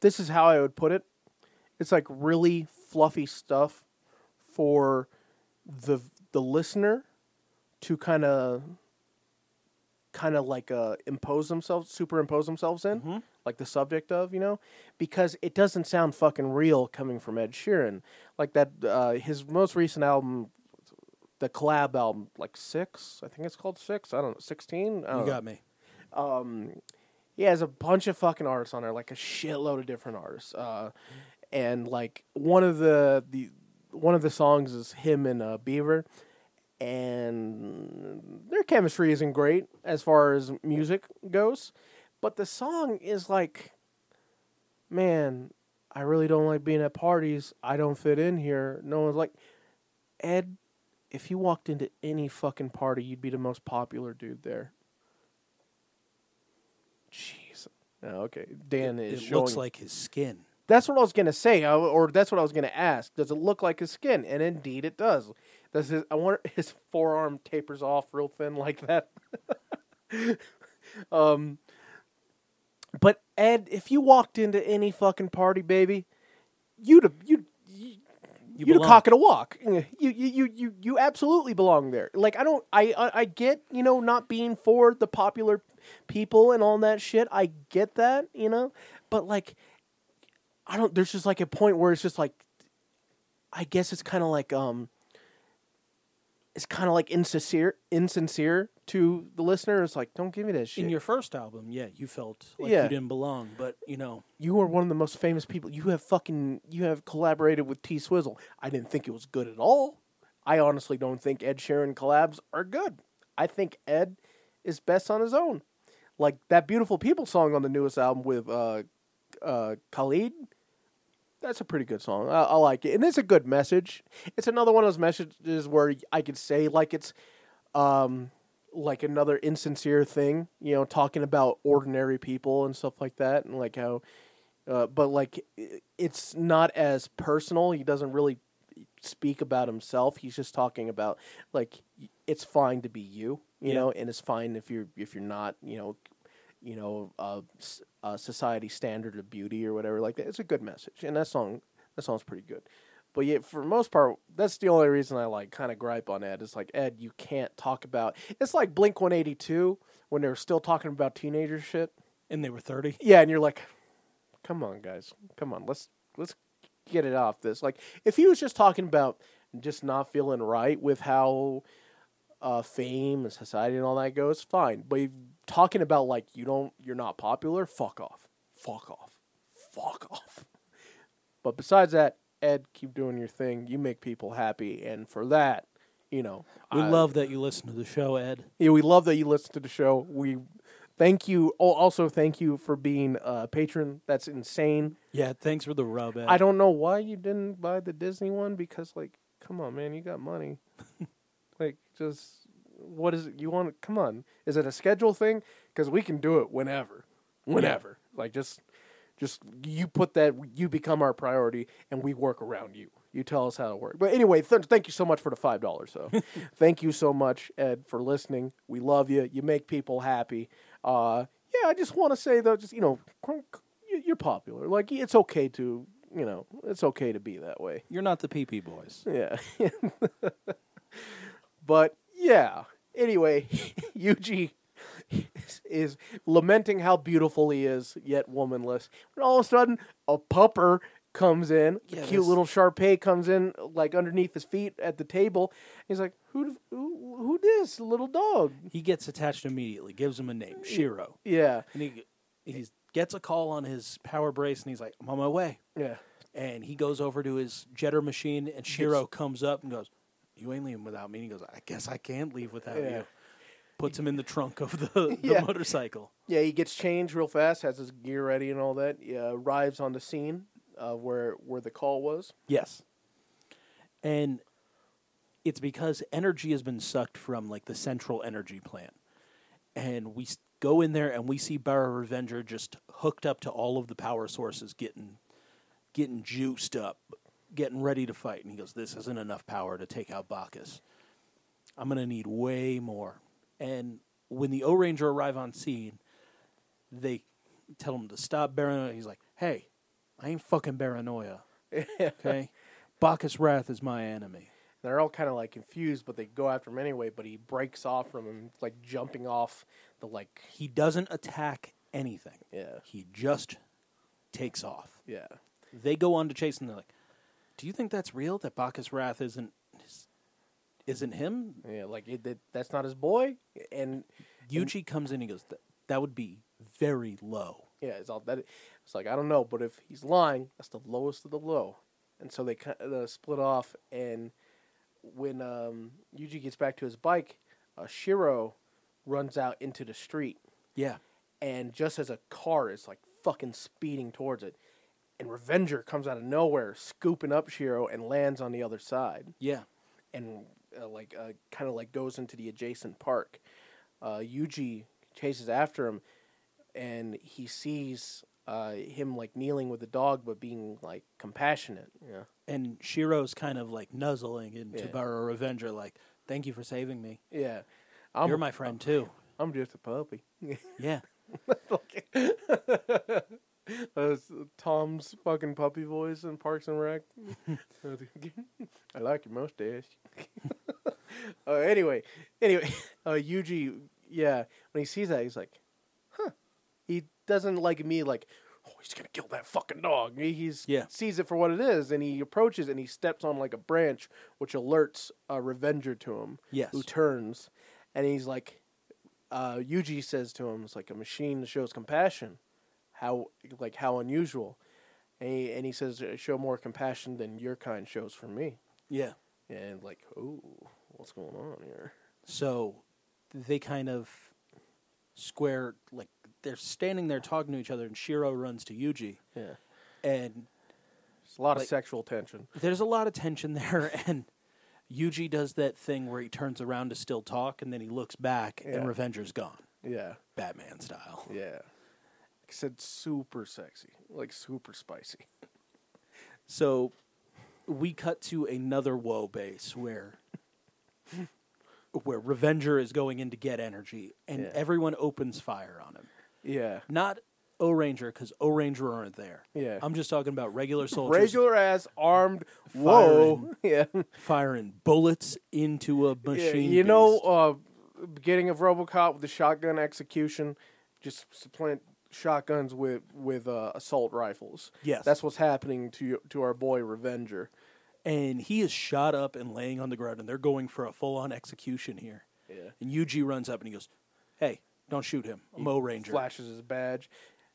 This is how I would put it. It's like really fluffy stuff for the the listener to kind of kind of like uh, impose themselves, superimpose themselves in, Mhm. Like the subject of, you know, because it doesn't sound fucking real coming from Ed Sheeran. Like that, uh, his most recent album, the collab album, like six, I think it's called six. I don't know, sixteen. You know. got me. Um, he has a bunch of fucking artists on there, like a shitload of different artists. Uh, and like one of the the one of the songs is him and uh, Bieber, and their chemistry isn't great as far as music goes, but the song is like, man, I really don't like being at parties. I don't fit in here. No one's like, Ed. If you walked into any fucking party, you'd be the most popular dude there. Jeez. Oh, okay. Dan It, is it showing. looks like his skin. that's what I was gonna say, or that's what I was gonna ask. Does it look like his skin? And indeed, it does. Does his? I wonder his forearm tapers off real thin like that. um. But Ed, if you walked into any fucking party, baby, you'd have you'd You you belong. cock and a walk. You, you you you you absolutely belong there. Like I don't I, I I get you know not being for the popular people and all that shit. I get that you know, but like I don't. There's just like a point where it's just like I guess it's kind of like um. It's kind of like insincere, insincere to the listener. It's like, don't give me that shit. In your first album, yeah, you felt like Yeah. you didn't belong, but you know, you are one of the most famous people. You have fucking you have collaborated with T Swizzle. I didn't think it was good at all. I honestly don't think Ed Sheeran collabs are good. I think Ed is best on his own. Like that beautiful people song on the newest album with uh uh Khalid. That's a pretty good song. I, I like it, and it's a good message. It's another one of those messages where I could say like it's um like another insincere thing, you know, talking about ordinary people and stuff like that, and like how, uh, but like it's not as personal. He doesn't really speak about himself. He's just talking about like it's fine to be you, you Yeah. know, and it's fine if you're if you're not, you know, you know, uh, uh, society standard of beauty or whatever like that. It's a good message, and that song that song's pretty good. But yet, for the most part, that's the only reason I like kind of gripe on Ed. Is like Ed, you can't talk about. It's like Blink One Eighty Two when they were still talking about teenager shit. And they were 30. Yeah, and you're like, come on, guys, come on, let's let's get it off this. Like, if he was just talking about just not feeling right with how uh, fame and society and all that goes, fine. But talking about like you don't, you're not popular, fuck off, fuck off, fuck off. But besides that, Ed, keep doing your thing. You make people happy, and for that, you know, We I- love that you listen to the show, Ed. yeah, we love that you listen to the show. We thank you. Oh, also thank you for being a patron. That's insane. Yeah, thanks for the rub, Ed. I don't know why you didn't buy the Disney one because, like, come on, man, you got money. like, just what is it? You want? to Come on, is it a schedule thing? Because we can do it whenever, whenever. Like, just, just you put that. You become our priority, and we work around you. You tell us how to work. But anyway, th- thank you so much for the five dollars. So, thank you so much, Ed, for listening. We love you. You make people happy. Uh, yeah, I just want to say though, just you know, you- you're popular. Like it's okay to, you know, it's okay to be that way. You're not the PP boys. Yeah. but yeah. Anyway, Yuji is, lamenting how beautiful he is, yet womanless. And all of a sudden, a pupper comes in. Yeah, a cute this- little Sharpei comes in, like underneath his feet at the table. He's like, "Who? Who? Who? This little dog?" He gets attached immediately, gives him a name, Shiro. Yeah. And he he gets a call on his power brace, and he's like, I'm on my way. Yeah. And he goes over to his jetter machine, and Shiro comes up and goes, You ain't leaving without me. And he goes, I guess I can't leave without Yeah. you. Puts him in the trunk of the, the Yeah. motorcycle. Yeah, he gets changed real fast, has his gear ready and all that. He, uh, arrives on the scene uh, where where the call was. Yes. And it's because energy has been sucked from like the central energy plant. And we go in there and we see Bara Revenger just hooked up to all of the power sources getting getting juiced up, getting ready to fight. And he goes, This isn't enough power to take out Bacchus. I'm gonna need way more. And when the O Ranger arrive on scene, they tell him to stop Baranoia. He's like, Hey, I ain't fucking Baranoia. Okay? Bacchus Wrath is my enemy. They're all kind of like confused, but they go after him anyway. But he breaks off from him, like jumping off the like. He doesn't attack anything. Yeah, He just takes off. yeah, They go on to chase and they're like, Do you think that's real? That Bacchus Wrath isn't isn't him? yeah. Like it, that, that's not his boy, and Yuji comes in and he goes, "That- That would be very low. yeah, it's all that. It's like I don't know, but if he's lying, that's the lowest of the low. And so they kind of split off. And when um, Yuji gets back to his bike, uh, Shiro runs out into the street. Yeah. and just as a car is like fucking speeding towards it, and Revenger comes out of nowhere, scooping up Shiro and lands on the other side, Yeah. and uh, like uh, kind of like goes into the adjacent park. Uh, Yuji chases after him, and he sees uh, him like kneeling with the dog, but being like compassionate. Yeah, And Shiro's kind of like nuzzling into Yeah. Bara Revenger, like, Thank you for saving me. yeah. I'm, You're my friend too. I'm just a puppy. Yeah. That's Tom's fucking puppy voice in Parks and Rec. I like your mustache. uh, anyway, anyway, uh, Yuji, yeah, when he sees that, he's like, huh. He doesn't like me like, oh, he's gonna kill that fucking dog. He he's, Yeah. sees it for what it is, and he approaches and he steps on like a branch, which alerts a Revenger to him, Yes. who turns, and he's like, uh, Yuji says to him, "It's like a machine that shows compassion. How like how unusual." And he, and he says, uh, "Show more compassion than your kind shows for me." Yeah. And like, oh, what's going on here? So they kind of square like they're standing there talking to each other and Shiro runs to Yuji Yeah, and there's a lot Like- of sexual tension. there's a lot of tension there and Yuji does that thing where he turns around to still talk and then he looks back Yeah. and Revenger's gone. Yeah, Batman style. yeah. I said, super sexy, like super spicy. So we cut to another woe base where where Revenger is going in to get energy and Yeah. everyone opens fire on him. Yeah. Not O Ranger, because O Ranger aren't there. Yeah. I'm just talking about regular soldiers Regular ass armed. Whoa. Yeah. firing bullets into a machine. Yeah, you know, beast. uh, beginning of RoboCop with the shotgun execution, just supplant shotguns with with uh, assault rifles. Yes. that's what's happening to to our boy Revenger. and he is shot up and laying on the ground, and they're going for a full on execution here. Yeah, And Yuji runs up and he goes, "Hey, don't shoot him, I'm O Ranger." flashes his badge,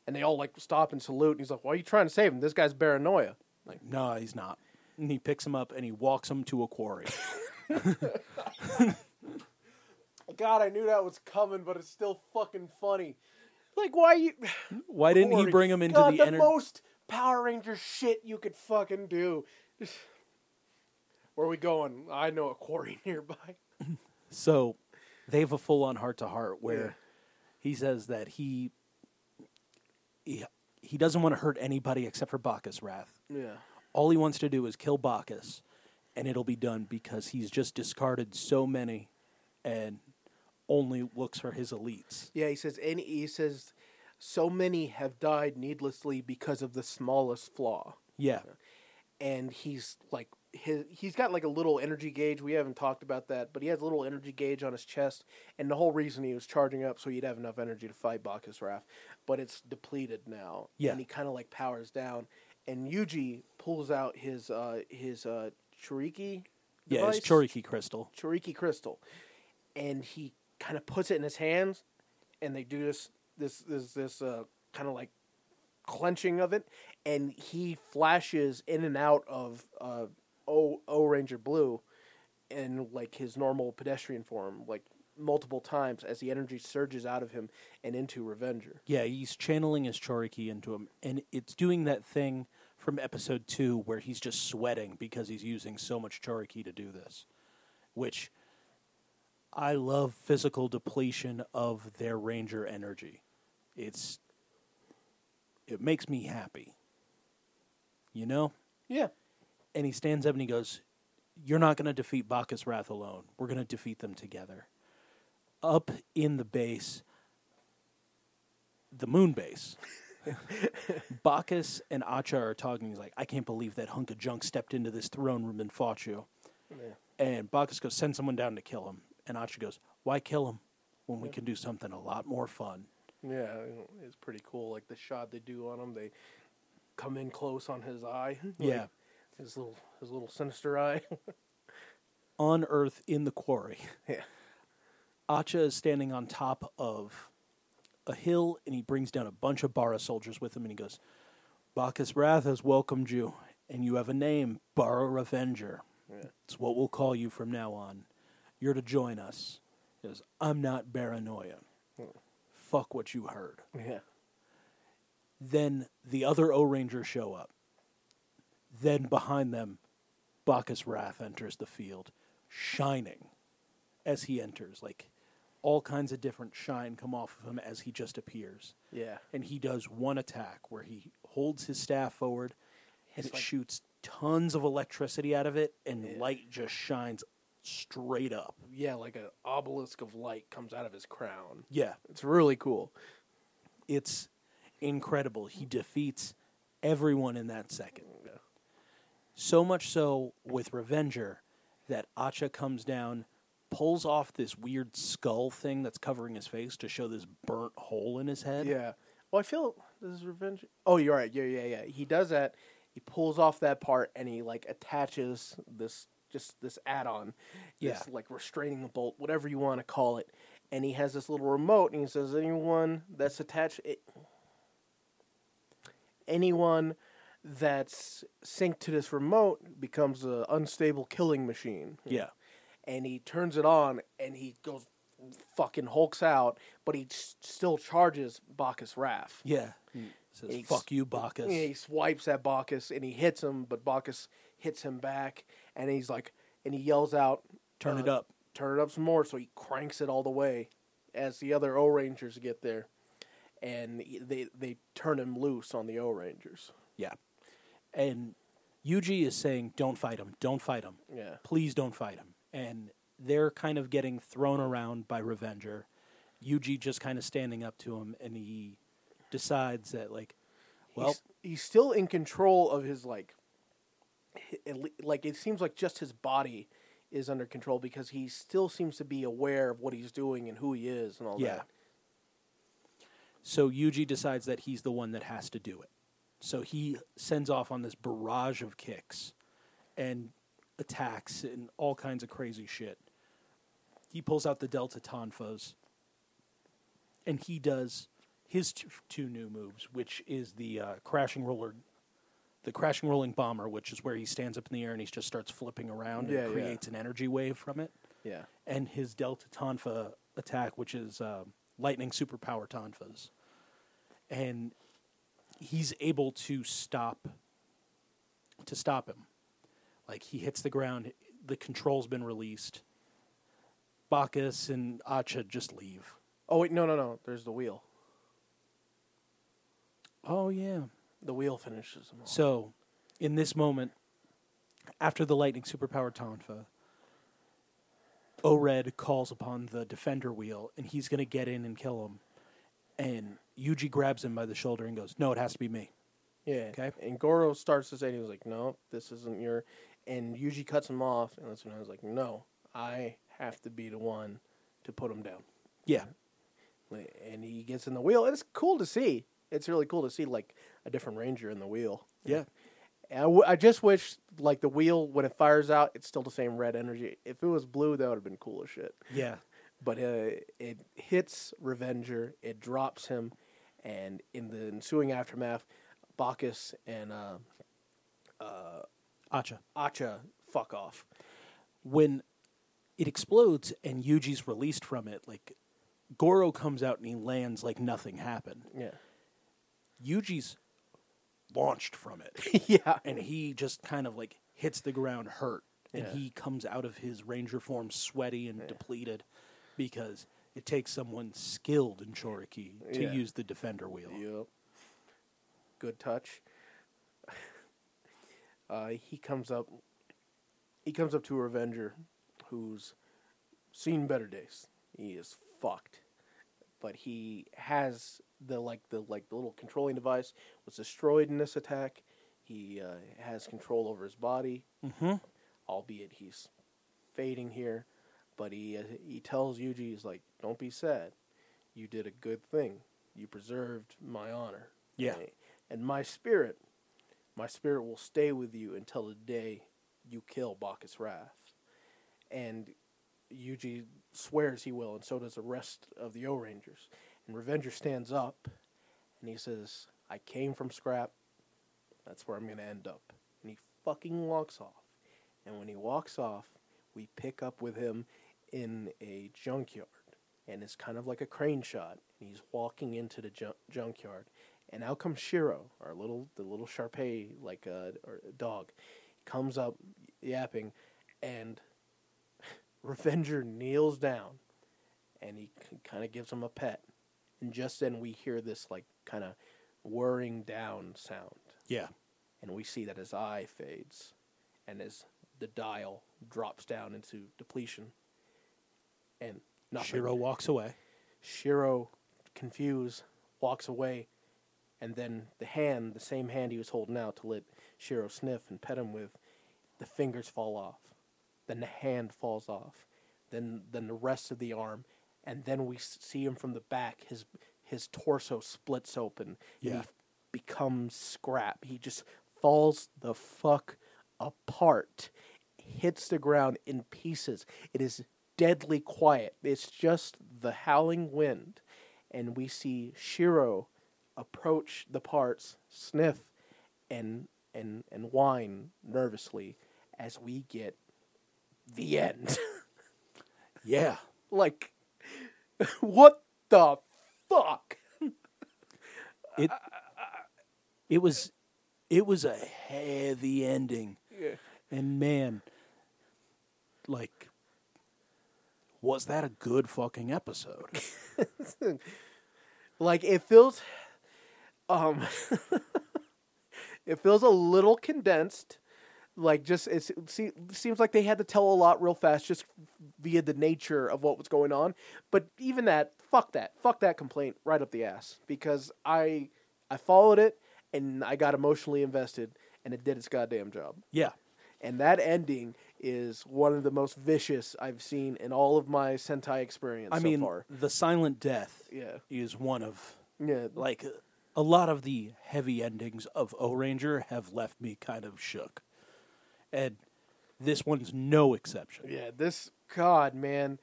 and they all like stop and salute. And he's like, "Why are you trying to save him? This guy's Baranoia." Like, no, he's not. And he picks him up and he walks him to a quarry. God, I knew that was coming, but it's still fucking funny. Like, why you? Why didn't he bring him into God, the the ener- most Power Ranger shit you could fucking do? Where are we going? I know a quarry nearby. So they have a full on heart to heart where Yeah. he says that he, he he doesn't want to hurt anybody except for Bacchus Wrath. Yeah. All he wants to do is kill Bacchus, and it'll be done because he's just discarded so many, and only looks for his elites. Yeah, he says any he says so many have died needlessly because of the smallest flaw. Yeah, And he's like his he's got like a little energy gauge. We haven't talked about that, but he has a little energy gauge on his chest, and the whole reason he was charging up so he'd have enough energy to fight Bacchus Wrath, but it's depleted now. Yeah. And he kind of like powers down, and Yuji pulls out his uh his uh Choriki yeah, device? Choriki Crystal. Choriki crystal, and he kind of puts it in his hands, and they do this this this this uh, kind of like clenching of it, and he flashes in and out of uh, O O Ranger Blue, in like his normal pedestrian form, like multiple times as the energy surges out of him and into Revenger. Yeah, he's channeling his Choriki into him, and it's doing that thing from episode two where he's just sweating because he's using so much Choriki to do this. Which I love physical depletion of their Ranger energy. It's it makes me happy. You know? Yeah, And he stands up and he goes, You're not going to defeat Bacchus Wrath alone. We're going to defeat them together. Up in the base, the moon base, Bacchus and Acha are talking. He's like, I can't believe that hunk of junk stepped into this throne room and fought you. Yeah. And Bacchus goes, Send someone down to kill him. And Acha goes, Why kill him when we can do something a lot more fun? yeah, it's pretty cool. Like the shot they do on him, they come in close on his eye. Yeah. His little his little sinister eye. On Earth in the quarry. yeah. Acha is standing on top of a hill and he brings down a bunch of Bara soldiers with him and he goes, Bacchus Wrath has welcomed you and you have a name, Bara Revenger. Yeah. It's what we'll call you from now on. You're to join us. Goes, I'm not Baranoia. Hmm. Fuck what you heard. Yeah. Then the other O Rangers show up. Then behind them, Bacchus Wrath enters the field, shining as he enters. Like all kinds of different shine come off of him as he just appears. Yeah. And he does one attack where he holds his staff forward and It's it like- shoots tons of electricity out of it, and Yeah. light just shines straight up. Yeah, like an obelisk of light comes out of his crown. Yeah, It's really cool. it's incredible. He defeats everyone in that second. Yeah. So much so with Revenger that Acha comes down, pulls off this weird skull thing that's covering his face to show this burnt hole in his head. Yeah. Well, I feel this is revenge. Oh, you're right. Yeah, yeah, yeah. He does that. He pulls off that part and he like attaches this just this add-on. This Yeah. like restraining the bolt, whatever you want to call it. And he has this little remote and he says anyone that's attached it, anyone that's synced to this remote becomes an unstable killing machine. Yeah. and he turns it on and he goes fucking hulks out, but he s- still charges Bacchus Wrath. Yeah. He says, He's- fuck you, Bacchus. Yeah, he swipes at Bacchus and he hits him, but Bacchus hits him back, and he's like, and he yells out, Turn it uh, up. turn it up some more. So he cranks it all the way as the other O Rangers get there, and they they turn him loose on the O Rangers. Yeah. And Yuji is saying, don't fight him. Don't fight him. Yeah, Please don't fight him. And they're kind of getting thrown around by Revenger. Yuji just kind of standing up to him, and he decides that like, well, he's, he's still in control of his like, hi- at le- like it seems like just his body is under control because he still seems to be aware of what he's doing and who he is and all Yeah. that. So Yuji decides that he's the one that has to do it. So he sends off on this barrage of kicks and attacks and all kinds of crazy shit. He pulls out the Delta Tonfas and he does his t- two new moves, which is the uh, crashing roller, the crashing rolling bomber, which is where he stands up in the air and he just starts flipping around Yeah, and yeah. creates an energy wave from it Yeah. and his Delta Tonfa attack, which is uh, lightning superpower Tonfas. And he's able to stop to stop him. Like he hits the ground, the control's been released. Bacchus and Acha just leave. Oh wait, no, no, no. There's the wheel. Oh yeah. The wheel finishes him off. So, in this moment, after the lightning superpower Tonfa, Ored calls upon the defender wheel, and he's going to get in and kill him. And Yuji grabs him by the shoulder and goes, "No, it has to be me." Yeah. Okay. And Goro starts to say, he was like, no, this isn't your. And Yuji cuts him off. And that's when I was like, no, I have to be the one to put him down. Yeah, And he gets in the wheel. And it's cool to see. It's really cool to see, like, a different ranger in the wheel. yeah, I, w- I just wish, like, the wheel, when it fires out, it's still the same red energy. If it was blue, that would have been cool as shit. yeah. But uh, it hits Revenger, it drops him, and in the ensuing aftermath, Bacchus and uh, Acha. Acha fuck off. When it explodes and Yuji's released from it, like Goro comes out and he lands like nothing happened. Yeah. Yuji's launched from it. yeah. and he just kind of like hits the ground hurt and Yeah. he comes out of his ranger form sweaty and depleted because it takes someone skilled in Choriki to Yeah. use the defender wheel. Yep. Good touch. Uh, he comes up. He comes up to a Revenger, who's seen better days. He is fucked, but he has the like the like the little controlling device was destroyed in this attack. He uh, has control over his body, Mm-hmm. albeit he's fading here. But he uh, he tells Yuji, he's like, "Don't be sad. You did a good thing. You preserved my honor. Yeah. And- and my spirit, my spirit will stay with you until the day you kill Bacchus Wrath." And Yuji swears he will, and so does the rest of the O Rangers. And Revenger stands up, and he says, "I came from scrap. That's where I'm going to end up." And he fucking walks off. And when he walks off, we pick up with him in a junkyard. And it's kind of like a crane shot. And he's walking into the junk- junkyard. And out comes Shiro, our little, the little Sharpei, like uh, or dog, comes up yapping. And Revenger kneels down. And he kind of gives him a pet. And just then we hear this, like, kind of whirring down sound Yeah. and we see that his eye fades and as the dial drops down into depletion and nothing. Shiro walks away. Shiro, confused, walks away, and then the hand, the same hand he was holding out to let Shiro sniff and pet him with, the fingers fall off. Then the hand falls off. Then then the rest of the arm, and then we see him from the back. His his torso splits open. and Yeah. he becomes scrap. He just falls the fuck apart, hits the ground in pieces. It is deadly quiet. It's just the howling wind, and we see Shiro approach the parts, sniff, and and and whine nervously as we get the end. Yeah. like, what the fuck? It it was it was a heavy ending. Yeah. And man, like was that a good fucking episode? like it feels um it feels a little condensed like just it seems like they had to tell a lot real fast just via the nature of what was going on. But even that, fuck that, fuck that complaint right up the ass because I I followed it and I got emotionally invested and it did its goddamn job. Yeah. And that ending is one of the most vicious I've seen in all of my Sentai experience I so mean, far. the silent death Yeah. is one of Yeah, like a lot of the heavy endings of O Ranger have left me kind of shook, and this one's no exception. Yeah, this God, man,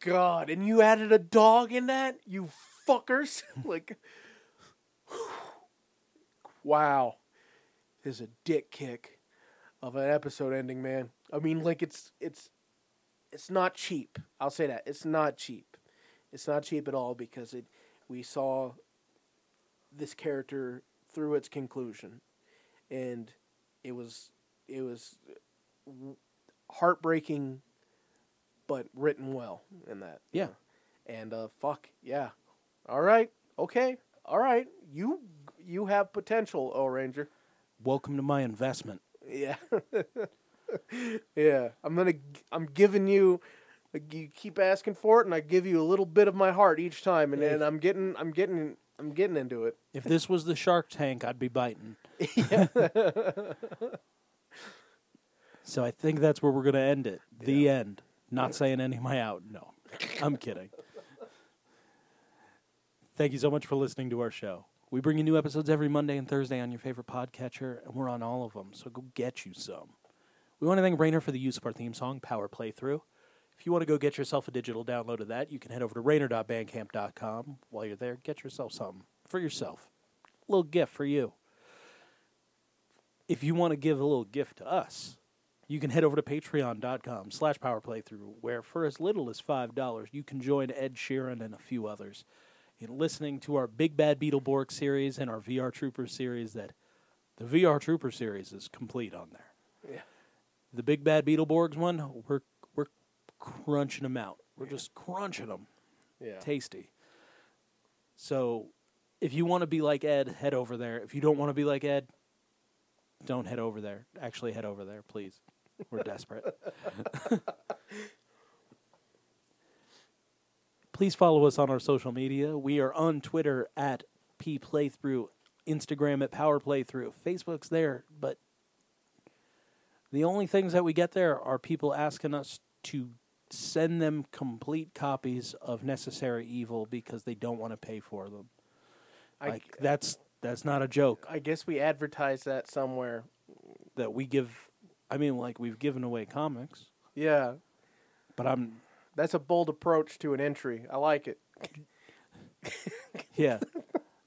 God, and you added a dog in that, you fuckers! like, wow, this is a dick kick of an episode ending, man. I mean, like it's it's it's not cheap. I'll say that it's not cheap. It's not cheap at all because it we saw this character through its conclusion, and it was it was heartbreaking, but written well in that. Yeah. And uh, fuck yeah, all right, okay, all right. You you have potential, Ohranger. Welcome to my investment. Yeah, yeah. I'm gonna I'm giving you. You keep asking for it, and I give you a little bit of my heart each time, and, and I'm getting I'm getting I'm getting into it. If this was the Shark Tank, I'd be biting. so I think that's where we're going to end it. The end. Not saying any of my out. No, I'm kidding. Thank you so much for listening to our show. We bring you new episodes every Monday and Thursday on your favorite podcatcher, and we're on all of them, so go get you some. We want to thank Rainer for the use of our theme song, Power Playthrough. If you want to go get yourself a digital download of that, you can head over to rainer.bandcamp.com. While you're there, get yourself something for yourself. A little gift for you. If you want to give a little gift to us, you can head over to patreon.com slash powerplaythrough, where for as little as $5, you can join Ed Sheeran and a few others in listening to our Big Bad Beetleborg series and our VR Trooper series that the VR Trooper series is complete on there. Yeah. The Big Bad Beetleborgs one, we're we're crunching them out. We're just crunching them. Yeah. Tasty. So, if you want to be like Ed, head over there. If you don't want to be like Ed, don't head over there. Actually, head over there, please. We're desperate. Please follow us on our social media. We are on Twitter at P Playthrough, Instagram at Power Playthrough, Facebook's there, but the only things that we get there are people asking us to send them complete copies of Necessary Evil because they don't want to pay for them. I, Like that's that's not a joke I guess we advertise that somewhere. that we give. I mean, like we've given away comics, Yeah, but I'm that's a bold approach to an entry. I like it. yeah.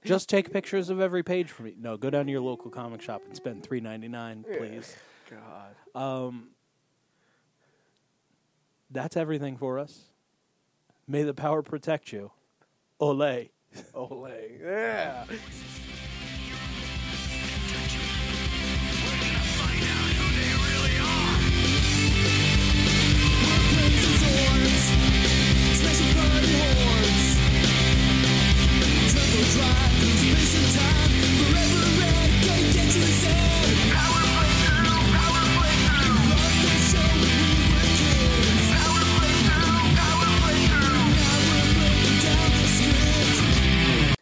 Just take pictures of every page for me. No, go down to your local comic shop and spend three ninety nine, please. God. Um, that's everything for us. May the power protect you. Ole. Ole. Yeah.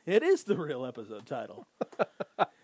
It is the real episode title.